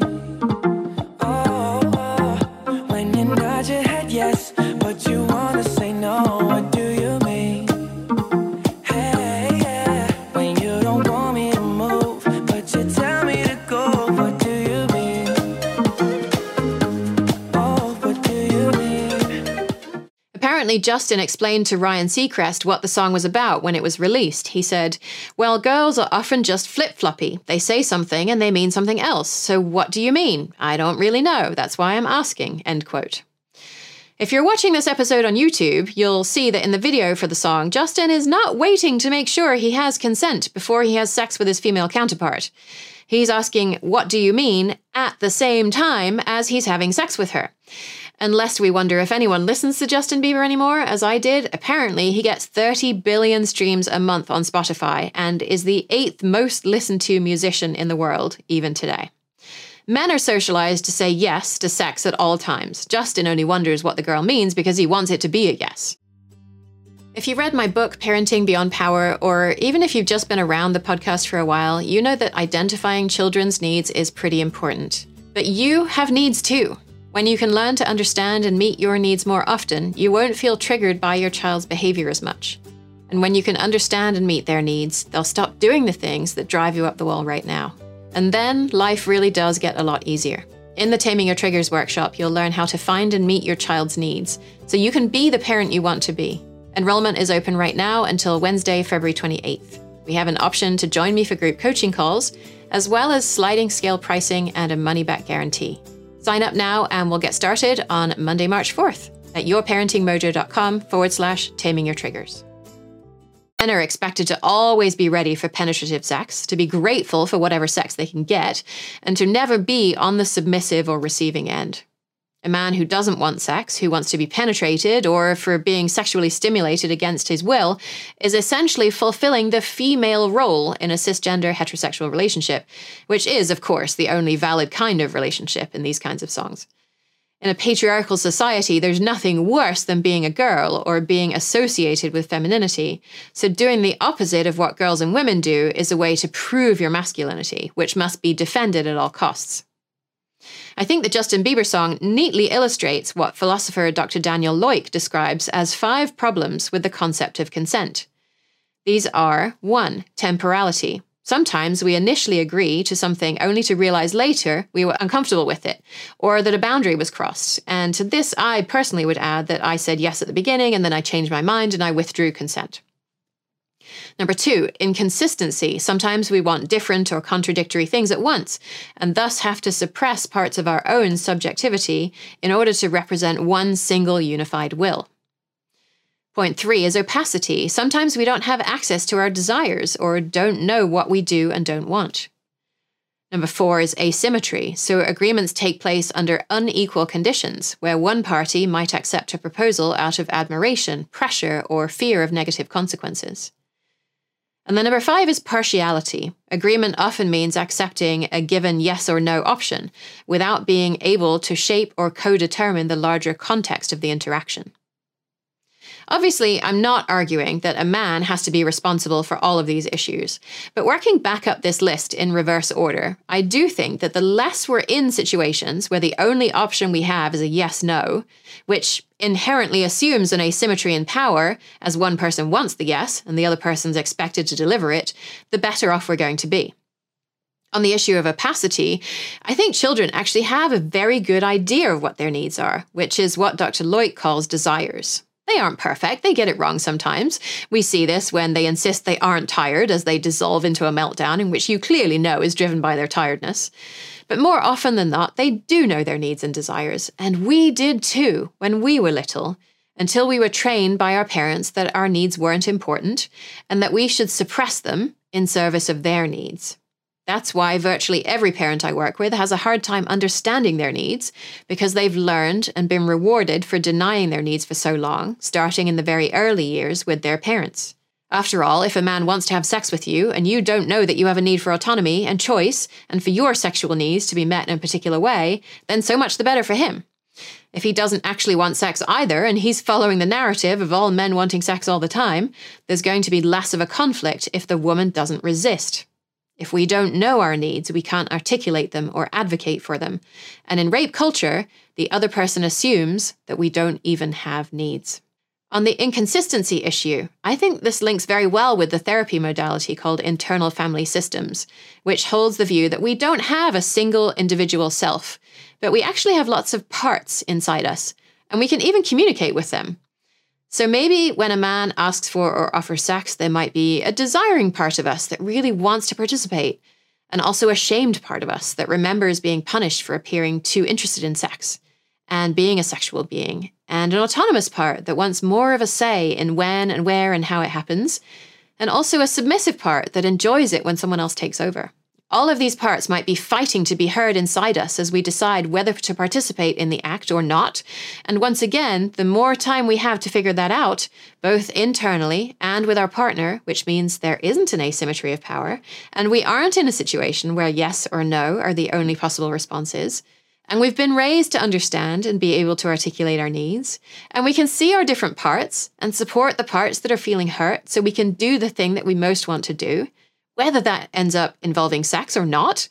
Apparently, Justin explained to Ryan Seacrest what the song was about when it was released. He said, Well, girls are often just flip floppy. They say something and they mean something else. So what do you mean? I don't really know. That's why I'm asking. End quote. If you're watching this episode on YouTube, you'll see that in the video for the song, Justin is not waiting to make sure he has consent before he has sex with his female counterpart. He's asking, What do you mean? at the same time as he's having sex with her. And lest we wonder if anyone listens to Justin Bieber anymore, as I did, apparently he gets 30 billion streams a month on Spotify and is the eighth most listened to musician in the world, even today. Men are socialized to say yes to sex at all times. Justin only wonders what the girl means because he wants it to be a yes. If you read my book, Parenting Beyond Power, or even if you've just been around the podcast for a while, you know that identifying children's needs is pretty important. But you have needs too. When you can learn to understand and meet your needs more often, you won't feel triggered by your child's behavior as much. And when you can understand and meet their needs, they'll stop doing the things that drive you up the wall right now. And then life really does get a lot easier. In the Taming Your Triggers workshop, you'll learn how to find and meet your child's needs so you can be the parent you want to be. Enrollment is open right now until Wednesday, February 28th. We have an option to join me for group coaching calls, as well as sliding scale pricing and a money back guarantee. Sign up now and we'll get started on Monday, March 4th at yourparentingmojo.com forward slash taming your triggers. Men are expected to always be ready for penetrative sex, to be grateful for whatever sex they can get, and to never be on the submissive or receiving end. A man who doesn't want sex, who wants to be penetrated, or for being sexually stimulated against his will, is essentially fulfilling the female role in a cisgender heterosexual relationship, which is, of course, the only valid kind of relationship in these kinds of songs. In a patriarchal society, there's nothing worse than being a girl or being associated with femininity. So, doing the opposite of what girls and women do is a way to prove your masculinity, which must be defended at all costs. I think the Justin Bieber song neatly illustrates what philosopher Dr. Daniel Loick describes as five problems with the concept of consent. These are 1. Temporality. Sometimes we initially agree to something only to realize later we were uncomfortable with it, or that a boundary was crossed. And to this, I personally would add that I said yes at the beginning and then I changed my mind and I withdrew consent. Number two, inconsistency. Sometimes we want different or contradictory things at once, and thus have to suppress parts of our own subjectivity in order to represent one single unified will. Point three is opacity. Sometimes we don't have access to our desires or don't know what we do and don't want. Number four is asymmetry. So agreements take place under unequal conditions, where one party might accept a proposal out of admiration, pressure, or fear of negative consequences. And then number five is partiality. Agreement often means accepting a given yes or no option without being able to shape or co determine the larger context of the interaction. Obviously, I'm not arguing that a man has to be responsible for all of these issues, but working back up this list in reverse order, I do think that the less we're in situations where the only option we have is a yes no, which inherently assumes an asymmetry in power, as one person wants the yes and the other person's expected to deliver it, the better off we're going to be. On the issue of opacity, I think children actually have a very good idea of what their needs are, which is what Dr. Loick calls desires. They aren't perfect. They get it wrong sometimes. We see this when they insist they aren't tired as they dissolve into a meltdown in which you clearly know is driven by their tiredness. But more often than not, they do know their needs and desires. And we did too when we were little, until we were trained by our parents that our needs weren't important and that we should suppress them in service of their needs. That's why virtually every parent I work with has a hard time understanding their needs because they've learned and been rewarded for denying their needs for so long, starting in the very early years with their parents. After all, if a man wants to have sex with you and you don't know that you have a need for autonomy and choice and for your sexual needs to be met in a particular way, then so much the better for him. If he doesn't actually want sex either and he's following the narrative of all men wanting sex all the time, there's going to be less of a conflict if the woman doesn't resist. If we don't know our needs, we can't articulate them or advocate for them. And in rape culture, the other person assumes that we don't even have needs. On the inconsistency issue, I think this links very well with the therapy modality called internal family systems, which holds the view that we don't have a single individual self, but we actually have lots of parts inside us, and we can even communicate with them. So maybe when a man asks for or offers sex, there might be a desiring part of us that really wants to participate, and also a shamed part of us that remembers being punished for appearing too interested in sex and being a sexual being, and an autonomous part that wants more of a say in when and where and how it happens, and also a submissive part that enjoys it when someone else takes over. All of these parts might be fighting to be heard inside us as we decide whether to participate in the act or not. And once again, the more time we have to figure that out, both internally and with our partner, which means there isn't an asymmetry of power, and we aren't in a situation where yes or no are the only possible responses. And we've been raised to understand and be able to articulate our needs. And we can see our different parts and support the parts that are feeling hurt so we can do the thing that we most want to do whether that ends up involving sex or not,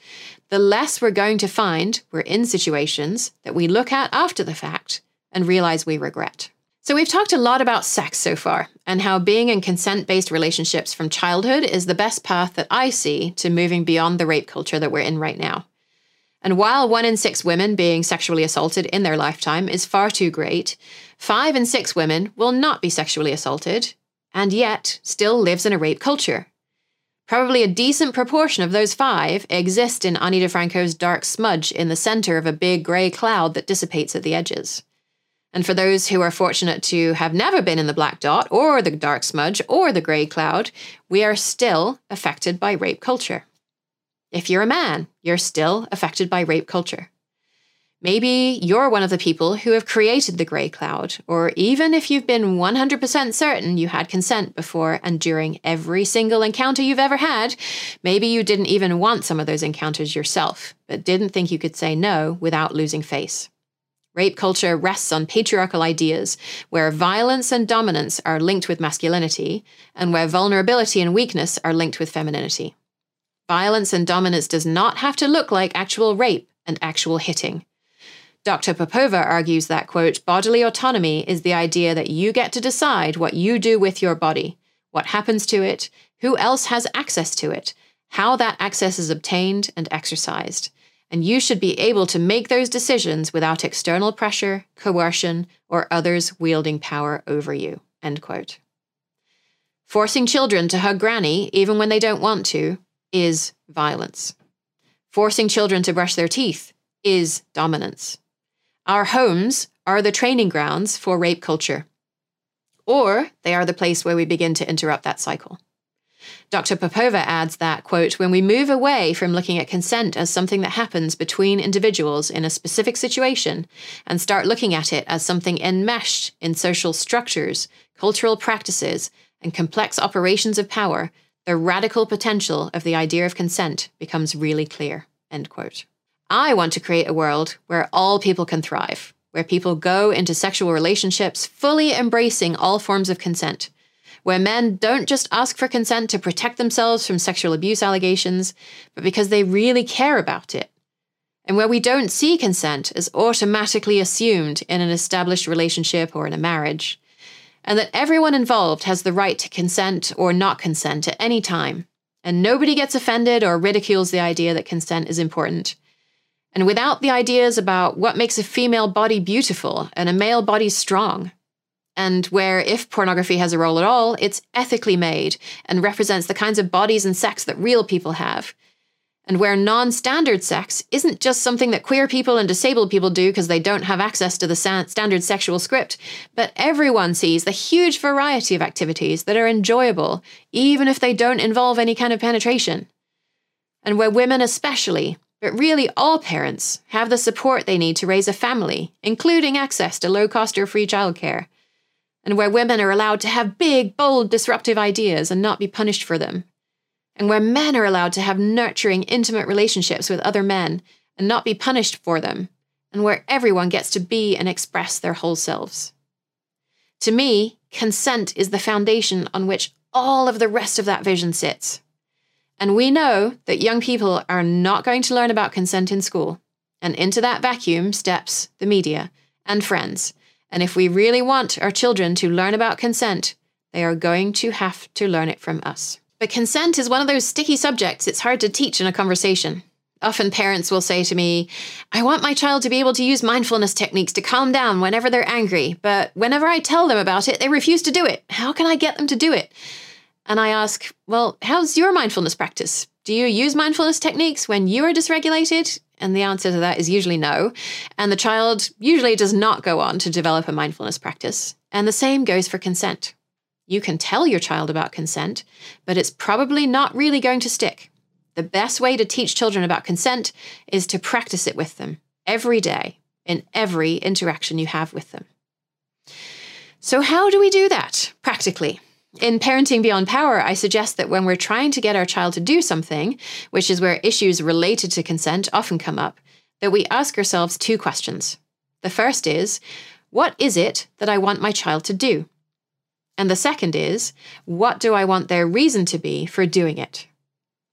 the less we're going to find we're in situations that we look at after the fact and realize we regret. So, we've talked a lot about sex so far and how being in consent based relationships from childhood is the best path that I see to moving beyond the rape culture that we're in right now. And while one in six women being sexually assaulted in their lifetime is far too great, five in six women will not be sexually assaulted and yet still lives in a rape culture. Probably a decent proportion of those five exist in Ani DiFranco's dark smudge in the center of a big grey cloud that dissipates at the edges. And for those who are fortunate to have never been in the black dot, or the dark smudge, or the grey cloud, we are still affected by rape culture. If you're a man, you're still affected by rape culture. Maybe you're one of the people who have created the grey cloud, or even if you've been 100% certain you had consent before and during every single encounter you've ever had, maybe you didn't even want some of those encounters yourself, but didn't think you could say no without losing face. Rape culture rests on patriarchal ideas, where violence and dominance are linked with masculinity, and where vulnerability and weakness are linked with femininity. Violence and dominance does not have to look like actual rape and actual hitting. Dr. Popova argues that, quote, bodily autonomy is the idea that you get to decide what you do with your body, what happens to it, who else has access to it, how that access is obtained and exercised. And you should be able to make those decisions without external pressure, coercion, or others wielding power over you. End quote. Forcing children to hug granny, even when they don't want to, is violence. Forcing children to brush their teeth is dominance. Our homes are the training grounds for rape culture, or they are the place where we begin to interrupt that cycle. Dr. Popova adds that, quote, when we move away from looking at consent as something that happens between individuals in a specific situation and start looking at it as something enmeshed in social structures, cultural practices, and complex operations of power, the radical potential of the idea of consent becomes really clear, end quote. I want to create a world where all people can thrive, where people go into sexual relationships fully embracing all forms of consent, where men don't just ask for consent to protect themselves from sexual abuse allegations, but because they really care about it, and where we don't see consent as automatically assumed in an established relationship or in a marriage, and that everyone involved has the right to consent or not consent at any time, and nobody gets offended or ridicules the idea that consent is important. And without the ideas about what makes a female body beautiful and a male body strong, and where, if pornography has a role at all, it's ethically made and represents the kinds of bodies and sex that real people have. And where non standard sex isn't just something that queer people and disabled people do because they don't have access to the standard sexual script, but everyone sees the huge variety of activities that are enjoyable, even if they don't involve any kind of penetration. And where women, especially, but really all parents, have the support they need to raise a family, including access to low cost or free childcare and where women are allowed to have big, bold, disruptive ideas and not be punished for them, and where men are allowed to have nurturing, intimate relationships with other men and not be punished for them, and where everyone gets to be and express their whole selves. To me, consent is the foundation on which all of the rest of that vision sits. And we know that young people are not going to learn about consent in school. And into that vacuum steps the media and friends and if we really want our children to learn about consent, they are going to have to learn it from us. But consent is one of those sticky subjects it's hard to teach in a conversation. Often parents will say to me, I want my child to be able to use mindfulness techniques to calm down whenever they're angry, but whenever I tell them about it, they refuse to do it. How can I get them to do it? And I ask, Well, how's your mindfulness practice? Do you use mindfulness techniques when you are dysregulated? And the answer to that is usually no. And the child usually does not go on to develop a mindfulness practice. And the same goes for consent. You can tell your child about consent, but it's probably not really going to stick. The best way to teach children about consent is to practice it with them every day in every interaction you have with them. So, how do we do that practically? In Parenting Beyond Power, I suggest that when we're trying to get our child to do something, which is where issues related to consent often come up, that we ask ourselves two questions. The first is, what is it that I want my child to do? And the second is, what do I want their reason to be for doing it?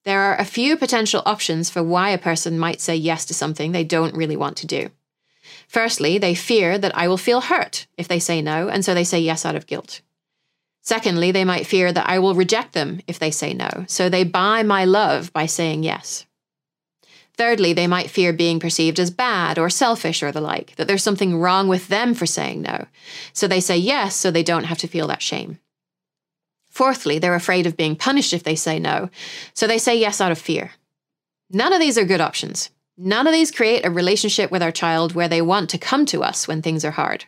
There are a few potential options for why a person might say yes to something they don't really want to do. Firstly, they fear that I will feel hurt if they say no, and so they say yes out of guilt. Secondly, they might fear that I will reject them if they say no, so they buy my love by saying yes. Thirdly, they might fear being perceived as bad or selfish or the like, that there's something wrong with them for saying no, so they say yes so they don't have to feel that shame. Fourthly, they're afraid of being punished if they say no, so they say yes out of fear. None of these are good options. None of these create a relationship with our child where they want to come to us when things are hard.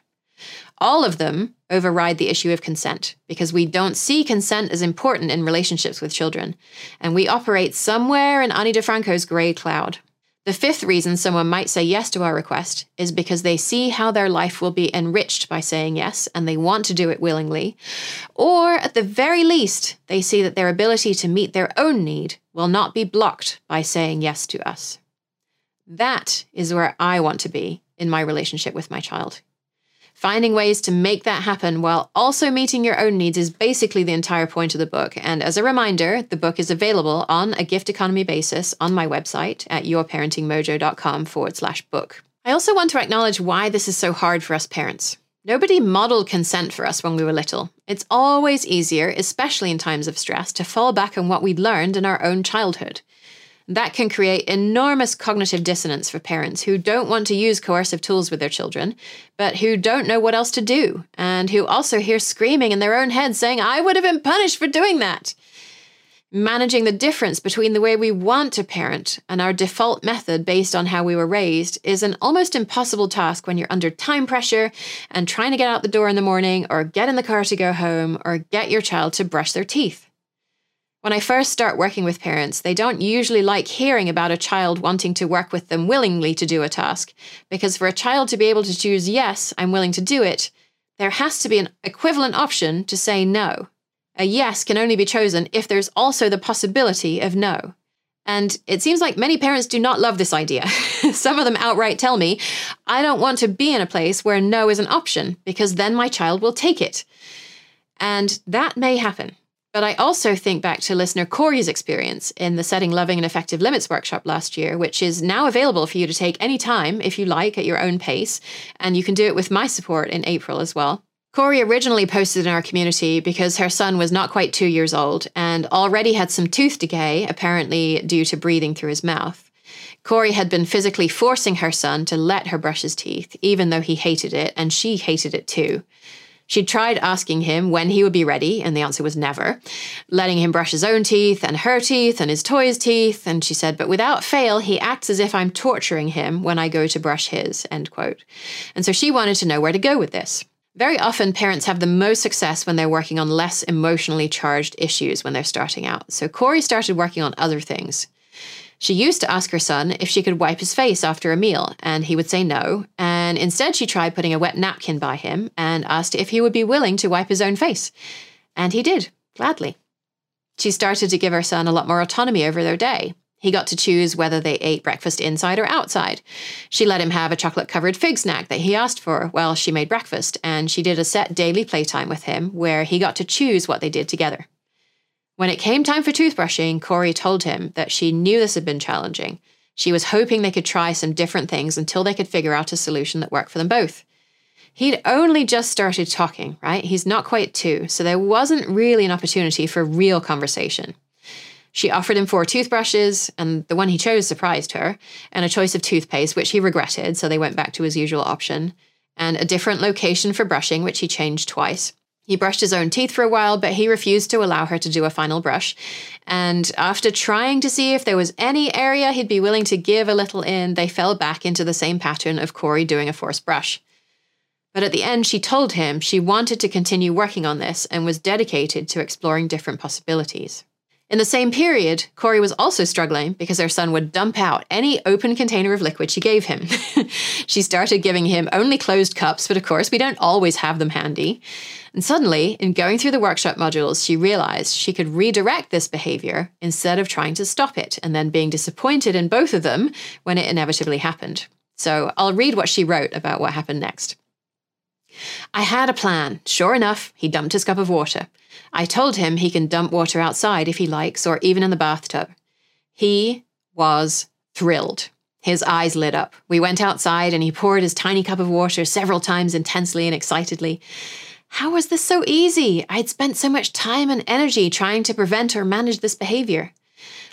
All of them override the issue of consent because we don't see consent as important in relationships with children, and we operate somewhere in Ani DiFranco's grey cloud. The fifth reason someone might say yes to our request is because they see how their life will be enriched by saying yes and they want to do it willingly. Or, at the very least, they see that their ability to meet their own need will not be blocked by saying yes to us. That is where I want to be in my relationship with my child Finding ways to make that happen while also meeting your own needs is basically the entire point of the book. And as a reminder, the book is available on a gift economy basis on my website at yourparentingmojo.com forward slash book. I also want to acknowledge why this is so hard for us parents. Nobody modeled consent for us when we were little. It's always easier, especially in times of stress, to fall back on what we'd learned in our own childhood. That can create enormous cognitive dissonance for parents who don't want to use coercive tools with their children, but who don't know what else to do, and who also hear screaming in their own heads saying, I would have been punished for doing that. Managing the difference between the way we want to parent and our default method based on how we were raised is an almost impossible task when you're under time pressure and trying to get out the door in the morning, or get in the car to go home, or get your child to brush their teeth. When I first start working with parents, they don't usually like hearing about a child wanting to work with them willingly to do a task, because for a child to be able to choose, yes, I'm willing to do it, there has to be an equivalent option to say no. A yes can only be chosen if there's also the possibility of no. And it seems like many parents do not love this idea. Some of them outright tell me, I don't want to be in a place where no is an option, because then my child will take it. And that may happen. But I also think back to listener Corey's experience in the Setting Loving and Effective Limits workshop last year, which is now available for you to take anytime if you like at your own pace. And you can do it with my support in April as well. Corey originally posted in our community because her son was not quite two years old and already had some tooth decay, apparently due to breathing through his mouth. Corey had been physically forcing her son to let her brush his teeth, even though he hated it, and she hated it too. She'd tried asking him when he would be ready, and the answer was never. Letting him brush his own teeth and her teeth and his toy's teeth, and she said, but without fail, he acts as if I'm torturing him when I go to brush his, end quote. And so she wanted to know where to go with this. Very often, parents have the most success when they're working on less emotionally charged issues when they're starting out. So Corey started working on other things. She used to ask her son if she could wipe his face after a meal, and he would say no. And instead, she tried putting a wet napkin by him and asked if he would be willing to wipe his own face. And he did, gladly. She started to give her son a lot more autonomy over their day. He got to choose whether they ate breakfast inside or outside. She let him have a chocolate covered fig snack that he asked for while she made breakfast, and she did a set daily playtime with him where he got to choose what they did together. When it came time for toothbrushing, Corey told him that she knew this had been challenging. She was hoping they could try some different things until they could figure out a solution that worked for them both. He'd only just started talking, right? He's not quite two, so there wasn't really an opportunity for real conversation. She offered him four toothbrushes, and the one he chose surprised her, and a choice of toothpaste, which he regretted, so they went back to his usual option, and a different location for brushing, which he changed twice. He brushed his own teeth for a while, but he refused to allow her to do a final brush. And after trying to see if there was any area he'd be willing to give a little in, they fell back into the same pattern of Corey doing a forced brush. But at the end, she told him she wanted to continue working on this and was dedicated to exploring different possibilities. In the same period, Corey was also struggling because her son would dump out any open container of liquid she gave him. she started giving him only closed cups, but of course, we don't always have them handy. And suddenly, in going through the workshop modules, she realized she could redirect this behavior instead of trying to stop it and then being disappointed in both of them when it inevitably happened. So I'll read what she wrote about what happened next. I had a plan. Sure enough, he dumped his cup of water. I told him he can dump water outside if he likes, or even in the bathtub. He was thrilled. His eyes lit up. We went outside and he poured his tiny cup of water several times intensely and excitedly. How was this so easy? I'd spent so much time and energy trying to prevent or manage this behavior.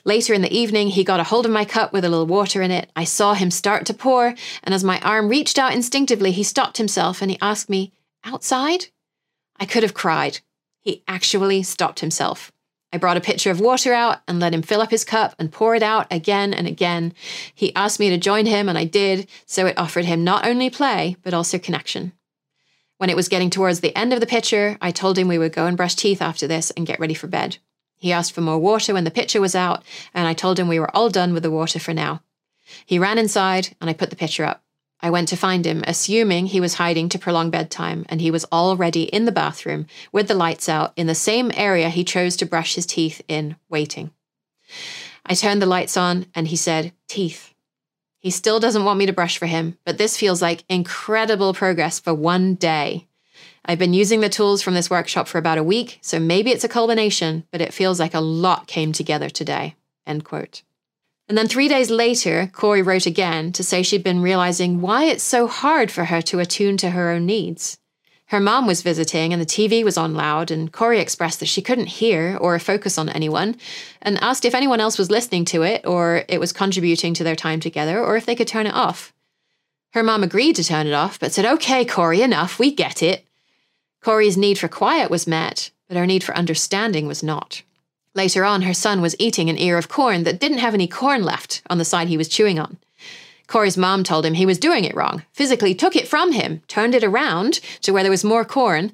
Later in the evening, he got a hold of my cup with a little water in it. I saw him start to pour, and as my arm reached out instinctively, he stopped himself and he asked me, Outside? I could have cried. He actually stopped himself. I brought a pitcher of water out and let him fill up his cup and pour it out again and again. He asked me to join him, and I did, so it offered him not only play, but also connection. When it was getting towards the end of the pitcher, I told him we would go and brush teeth after this and get ready for bed. He asked for more water when the pitcher was out, and I told him we were all done with the water for now. He ran inside, and I put the pitcher up. I went to find him, assuming he was hiding to prolong bedtime, and he was already in the bathroom with the lights out in the same area he chose to brush his teeth in, waiting. I turned the lights on, and he said, Teeth. He still doesn't want me to brush for him, but this feels like incredible progress for one day. I've been using the tools from this workshop for about a week, so maybe it's a culmination, but it feels like a lot came together today. End quote. And then three days later, Corey wrote again to say she'd been realizing why it's so hard for her to attune to her own needs. Her mom was visiting and the TV was on loud, and Corey expressed that she couldn't hear or focus on anyone and asked if anyone else was listening to it or it was contributing to their time together or if they could turn it off. Her mom agreed to turn it off, but said, Okay, Corey, enough, we get it. Corey's need for quiet was met, but her need for understanding was not. Later on, her son was eating an ear of corn that didn't have any corn left on the side he was chewing on. Corey's mom told him he was doing it wrong, physically took it from him, turned it around to where there was more corn,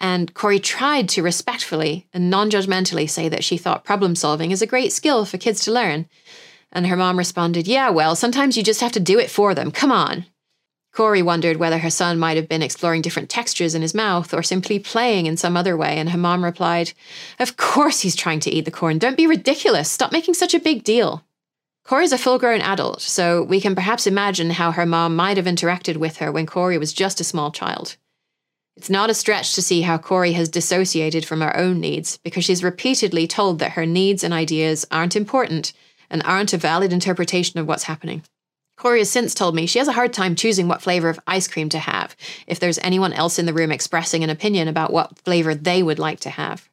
and Corey tried to respectfully and non judgmentally say that she thought problem solving is a great skill for kids to learn. And her mom responded, Yeah, well, sometimes you just have to do it for them. Come on. Corey wondered whether her son might have been exploring different textures in his mouth or simply playing in some other way, and her mom replied, Of course he's trying to eat the corn. Don't be ridiculous. Stop making such a big deal. Corey's a full grown adult, so we can perhaps imagine how her mom might have interacted with her when Corey was just a small child. It's not a stretch to see how Corey has dissociated from her own needs because she's repeatedly told that her needs and ideas aren't important and aren't a valid interpretation of what's happening. Corey has since told me she has a hard time choosing what flavor of ice cream to have if there's anyone else in the room expressing an opinion about what flavor they would like to have.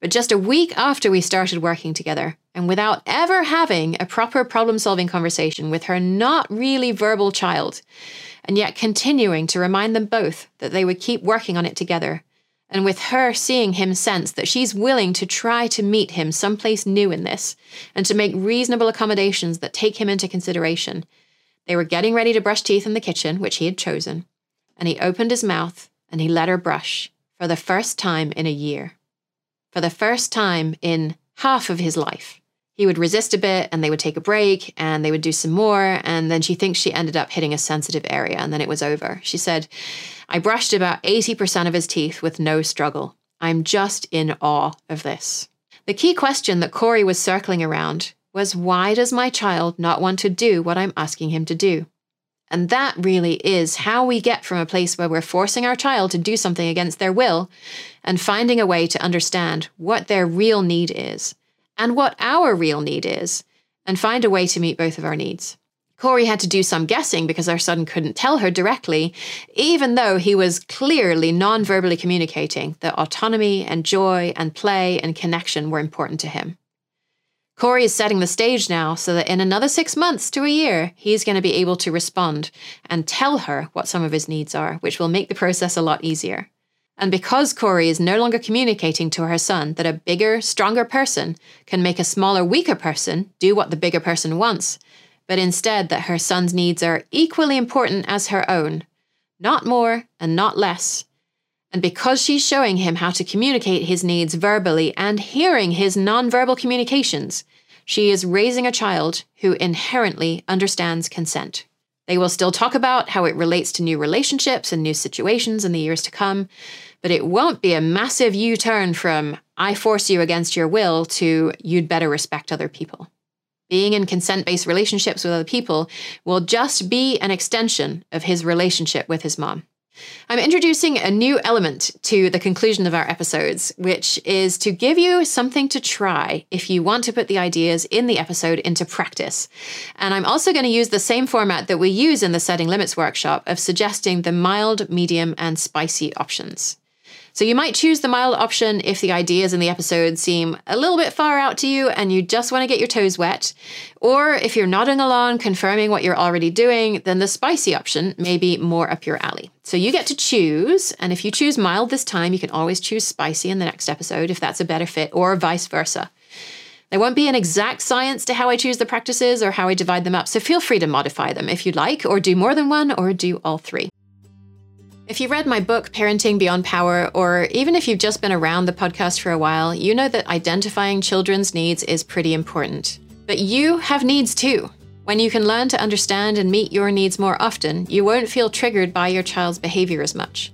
But just a week after we started working together, and without ever having a proper problem solving conversation with her not really verbal child, and yet continuing to remind them both that they would keep working on it together, and with her seeing him sense that she's willing to try to meet him someplace new in this, and to make reasonable accommodations that take him into consideration, they were getting ready to brush teeth in the kitchen, which he had chosen, and he opened his mouth and he let her brush for the first time in a year for the first time in half of his life. He would resist a bit and they would take a break and they would do some more. And then she thinks she ended up hitting a sensitive area and then it was over. She said, I brushed about 80% of his teeth with no struggle. I'm just in awe of this. The key question that Corey was circling around was why does my child not want to do what I'm asking him to do? And that really is how we get from a place where we're forcing our child to do something against their will and finding a way to understand what their real need is and what our real need is and find a way to meet both of our needs. Corey had to do some guessing because our son couldn't tell her directly, even though he was clearly non verbally communicating that autonomy and joy and play and connection were important to him. Corey is setting the stage now so that in another six months to a year, he's going to be able to respond and tell her what some of his needs are, which will make the process a lot easier. And because Corey is no longer communicating to her son that a bigger, stronger person can make a smaller, weaker person do what the bigger person wants, but instead that her son's needs are equally important as her own, not more and not less, and because she's showing him how to communicate his needs verbally and hearing his nonverbal communications, she is raising a child who inherently understands consent. They will still talk about how it relates to new relationships and new situations in the years to come, but it won't be a massive U turn from I force you against your will to you'd better respect other people. Being in consent based relationships with other people will just be an extension of his relationship with his mom. I'm introducing a new element to the conclusion of our episodes, which is to give you something to try if you want to put the ideas in the episode into practice. And I'm also going to use the same format that we use in the Setting Limits workshop of suggesting the mild, medium, and spicy options. So you might choose the mild option if the ideas in the episode seem a little bit far out to you and you just want to get your toes wet. Or if you're nodding along, confirming what you're already doing, then the spicy option may be more up your alley. So you get to choose. And if you choose mild this time, you can always choose spicy in the next episode if that's a better fit, or vice versa. There won't be an exact science to how I choose the practices or how I divide them up, so feel free to modify them if you'd like, or do more than one, or do all three. If you read my book, Parenting Beyond Power, or even if you've just been around the podcast for a while, you know that identifying children's needs is pretty important. But you have needs too. When you can learn to understand and meet your needs more often, you won't feel triggered by your child's behavior as much.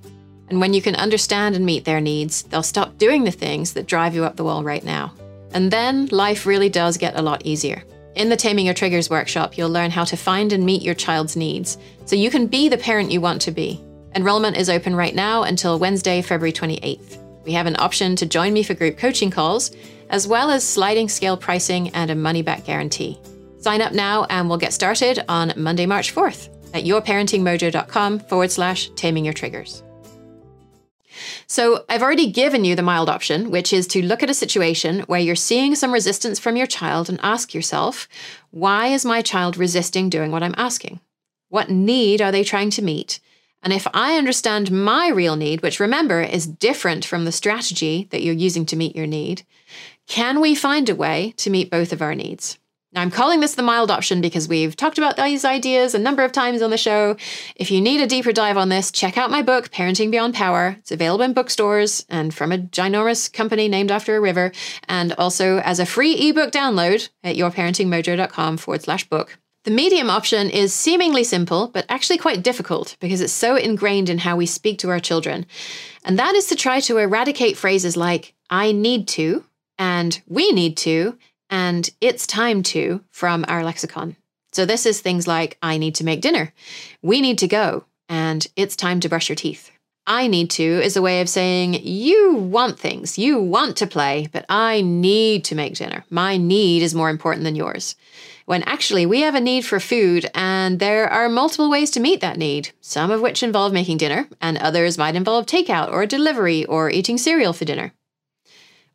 And when you can understand and meet their needs, they'll stop doing the things that drive you up the wall right now. And then life really does get a lot easier. In the Taming Your Triggers workshop, you'll learn how to find and meet your child's needs so you can be the parent you want to be. Enrollment is open right now until Wednesday, February 28th. We have an option to join me for group coaching calls, as well as sliding scale pricing and a money back guarantee. Sign up now and we'll get started on Monday, March 4th at yourparentingmojo.com forward slash taming your triggers. So, I've already given you the mild option, which is to look at a situation where you're seeing some resistance from your child and ask yourself, why is my child resisting doing what I'm asking? What need are they trying to meet? And if I understand my real need, which remember is different from the strategy that you're using to meet your need, can we find a way to meet both of our needs? Now, I'm calling this the mild option because we've talked about these ideas a number of times on the show. If you need a deeper dive on this, check out my book, Parenting Beyond Power. It's available in bookstores and from a ginormous company named after a river, and also as a free ebook download at yourparentingmojo.com forward slash book. The medium option is seemingly simple, but actually quite difficult because it's so ingrained in how we speak to our children. And that is to try to eradicate phrases like, I need to, and we need to, and it's time to from our lexicon. So this is things like, I need to make dinner, we need to go, and it's time to brush your teeth. I need to is a way of saying, you want things, you want to play, but I need to make dinner. My need is more important than yours. When actually, we have a need for food, and there are multiple ways to meet that need, some of which involve making dinner, and others might involve takeout or delivery or eating cereal for dinner.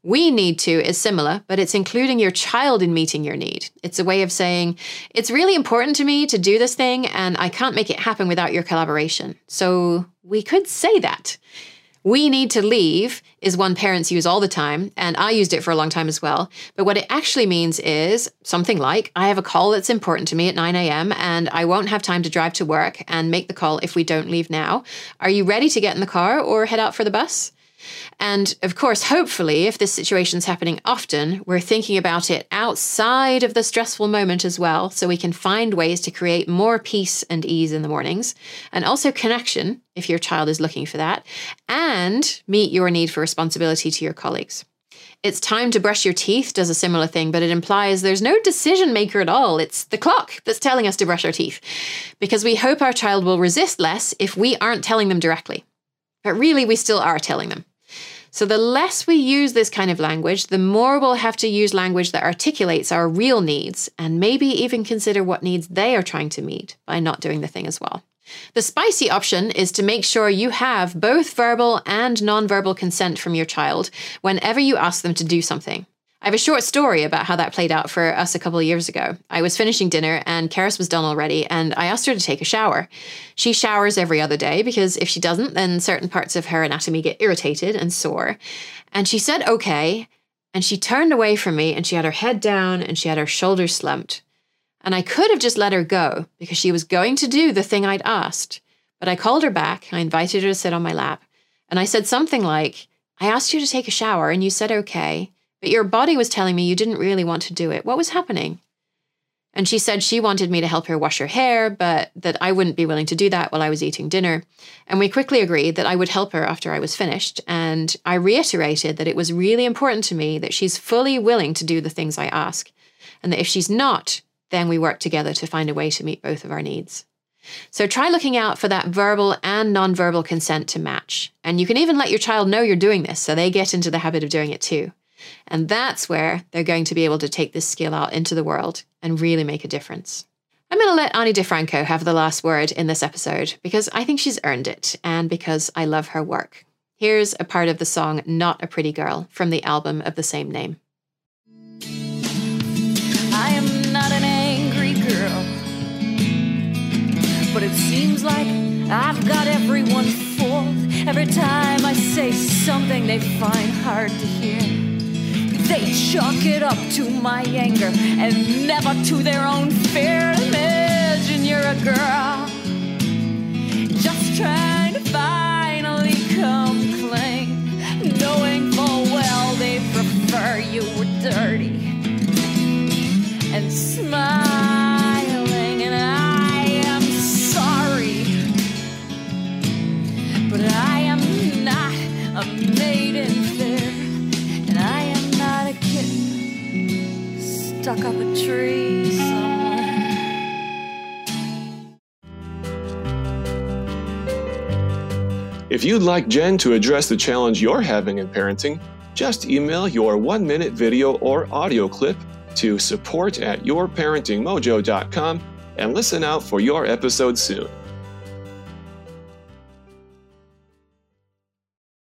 We need to is similar, but it's including your child in meeting your need. It's a way of saying, it's really important to me to do this thing, and I can't make it happen without your collaboration. So we could say that. We need to leave is one parents use all the time, and I used it for a long time as well. But what it actually means is something like I have a call that's important to me at 9 a.m., and I won't have time to drive to work and make the call if we don't leave now. Are you ready to get in the car or head out for the bus? And of course, hopefully, if this situation's happening often, we're thinking about it outside of the stressful moment as well, so we can find ways to create more peace and ease in the mornings, and also connection if your child is looking for that, and meet your need for responsibility to your colleagues. It's time to brush your teeth does a similar thing, but it implies there's no decision maker at all. It's the clock that's telling us to brush our teeth, because we hope our child will resist less if we aren't telling them directly. But really, we still are telling them. So, the less we use this kind of language, the more we'll have to use language that articulates our real needs and maybe even consider what needs they are trying to meet by not doing the thing as well. The spicy option is to make sure you have both verbal and nonverbal consent from your child whenever you ask them to do something. I have a short story about how that played out for us a couple of years ago. I was finishing dinner and Carys was done already, and I asked her to take a shower. She showers every other day because if she doesn't, then certain parts of her anatomy get irritated and sore. And she said, okay. And she turned away from me and she had her head down and she had her shoulders slumped. And I could have just let her go because she was going to do the thing I'd asked. But I called her back, I invited her to sit on my lap, and I said something like, I asked you to take a shower and you said okay. But your body was telling me you didn't really want to do it. What was happening? And she said she wanted me to help her wash her hair, but that I wouldn't be willing to do that while I was eating dinner. And we quickly agreed that I would help her after I was finished. And I reiterated that it was really important to me that she's fully willing to do the things I ask. And that if she's not, then we work together to find a way to meet both of our needs. So try looking out for that verbal and nonverbal consent to match. And you can even let your child know you're doing this so they get into the habit of doing it too. And that's where they're going to be able to take this skill out into the world and really make a difference. I'm going to let Ani DiFranco have the last word in this episode because I think she's earned it and because I love her work. Here's a part of the song Not a Pretty Girl from the album of the same name. I am not an angry girl, but it seems like I've got everyone fooled. Every time I say something they find hard to hear, they chalk it up to my anger and never to their own fear. Imagine you're a girl just trying to finally come clean, knowing full well they prefer you were dirty and smiling, stuck up a tree. If you'd like Jen to address the challenge you're having in parenting, just email your one minute video or audio clip to support at yourparentingmojo.com and listen out for your episode soon.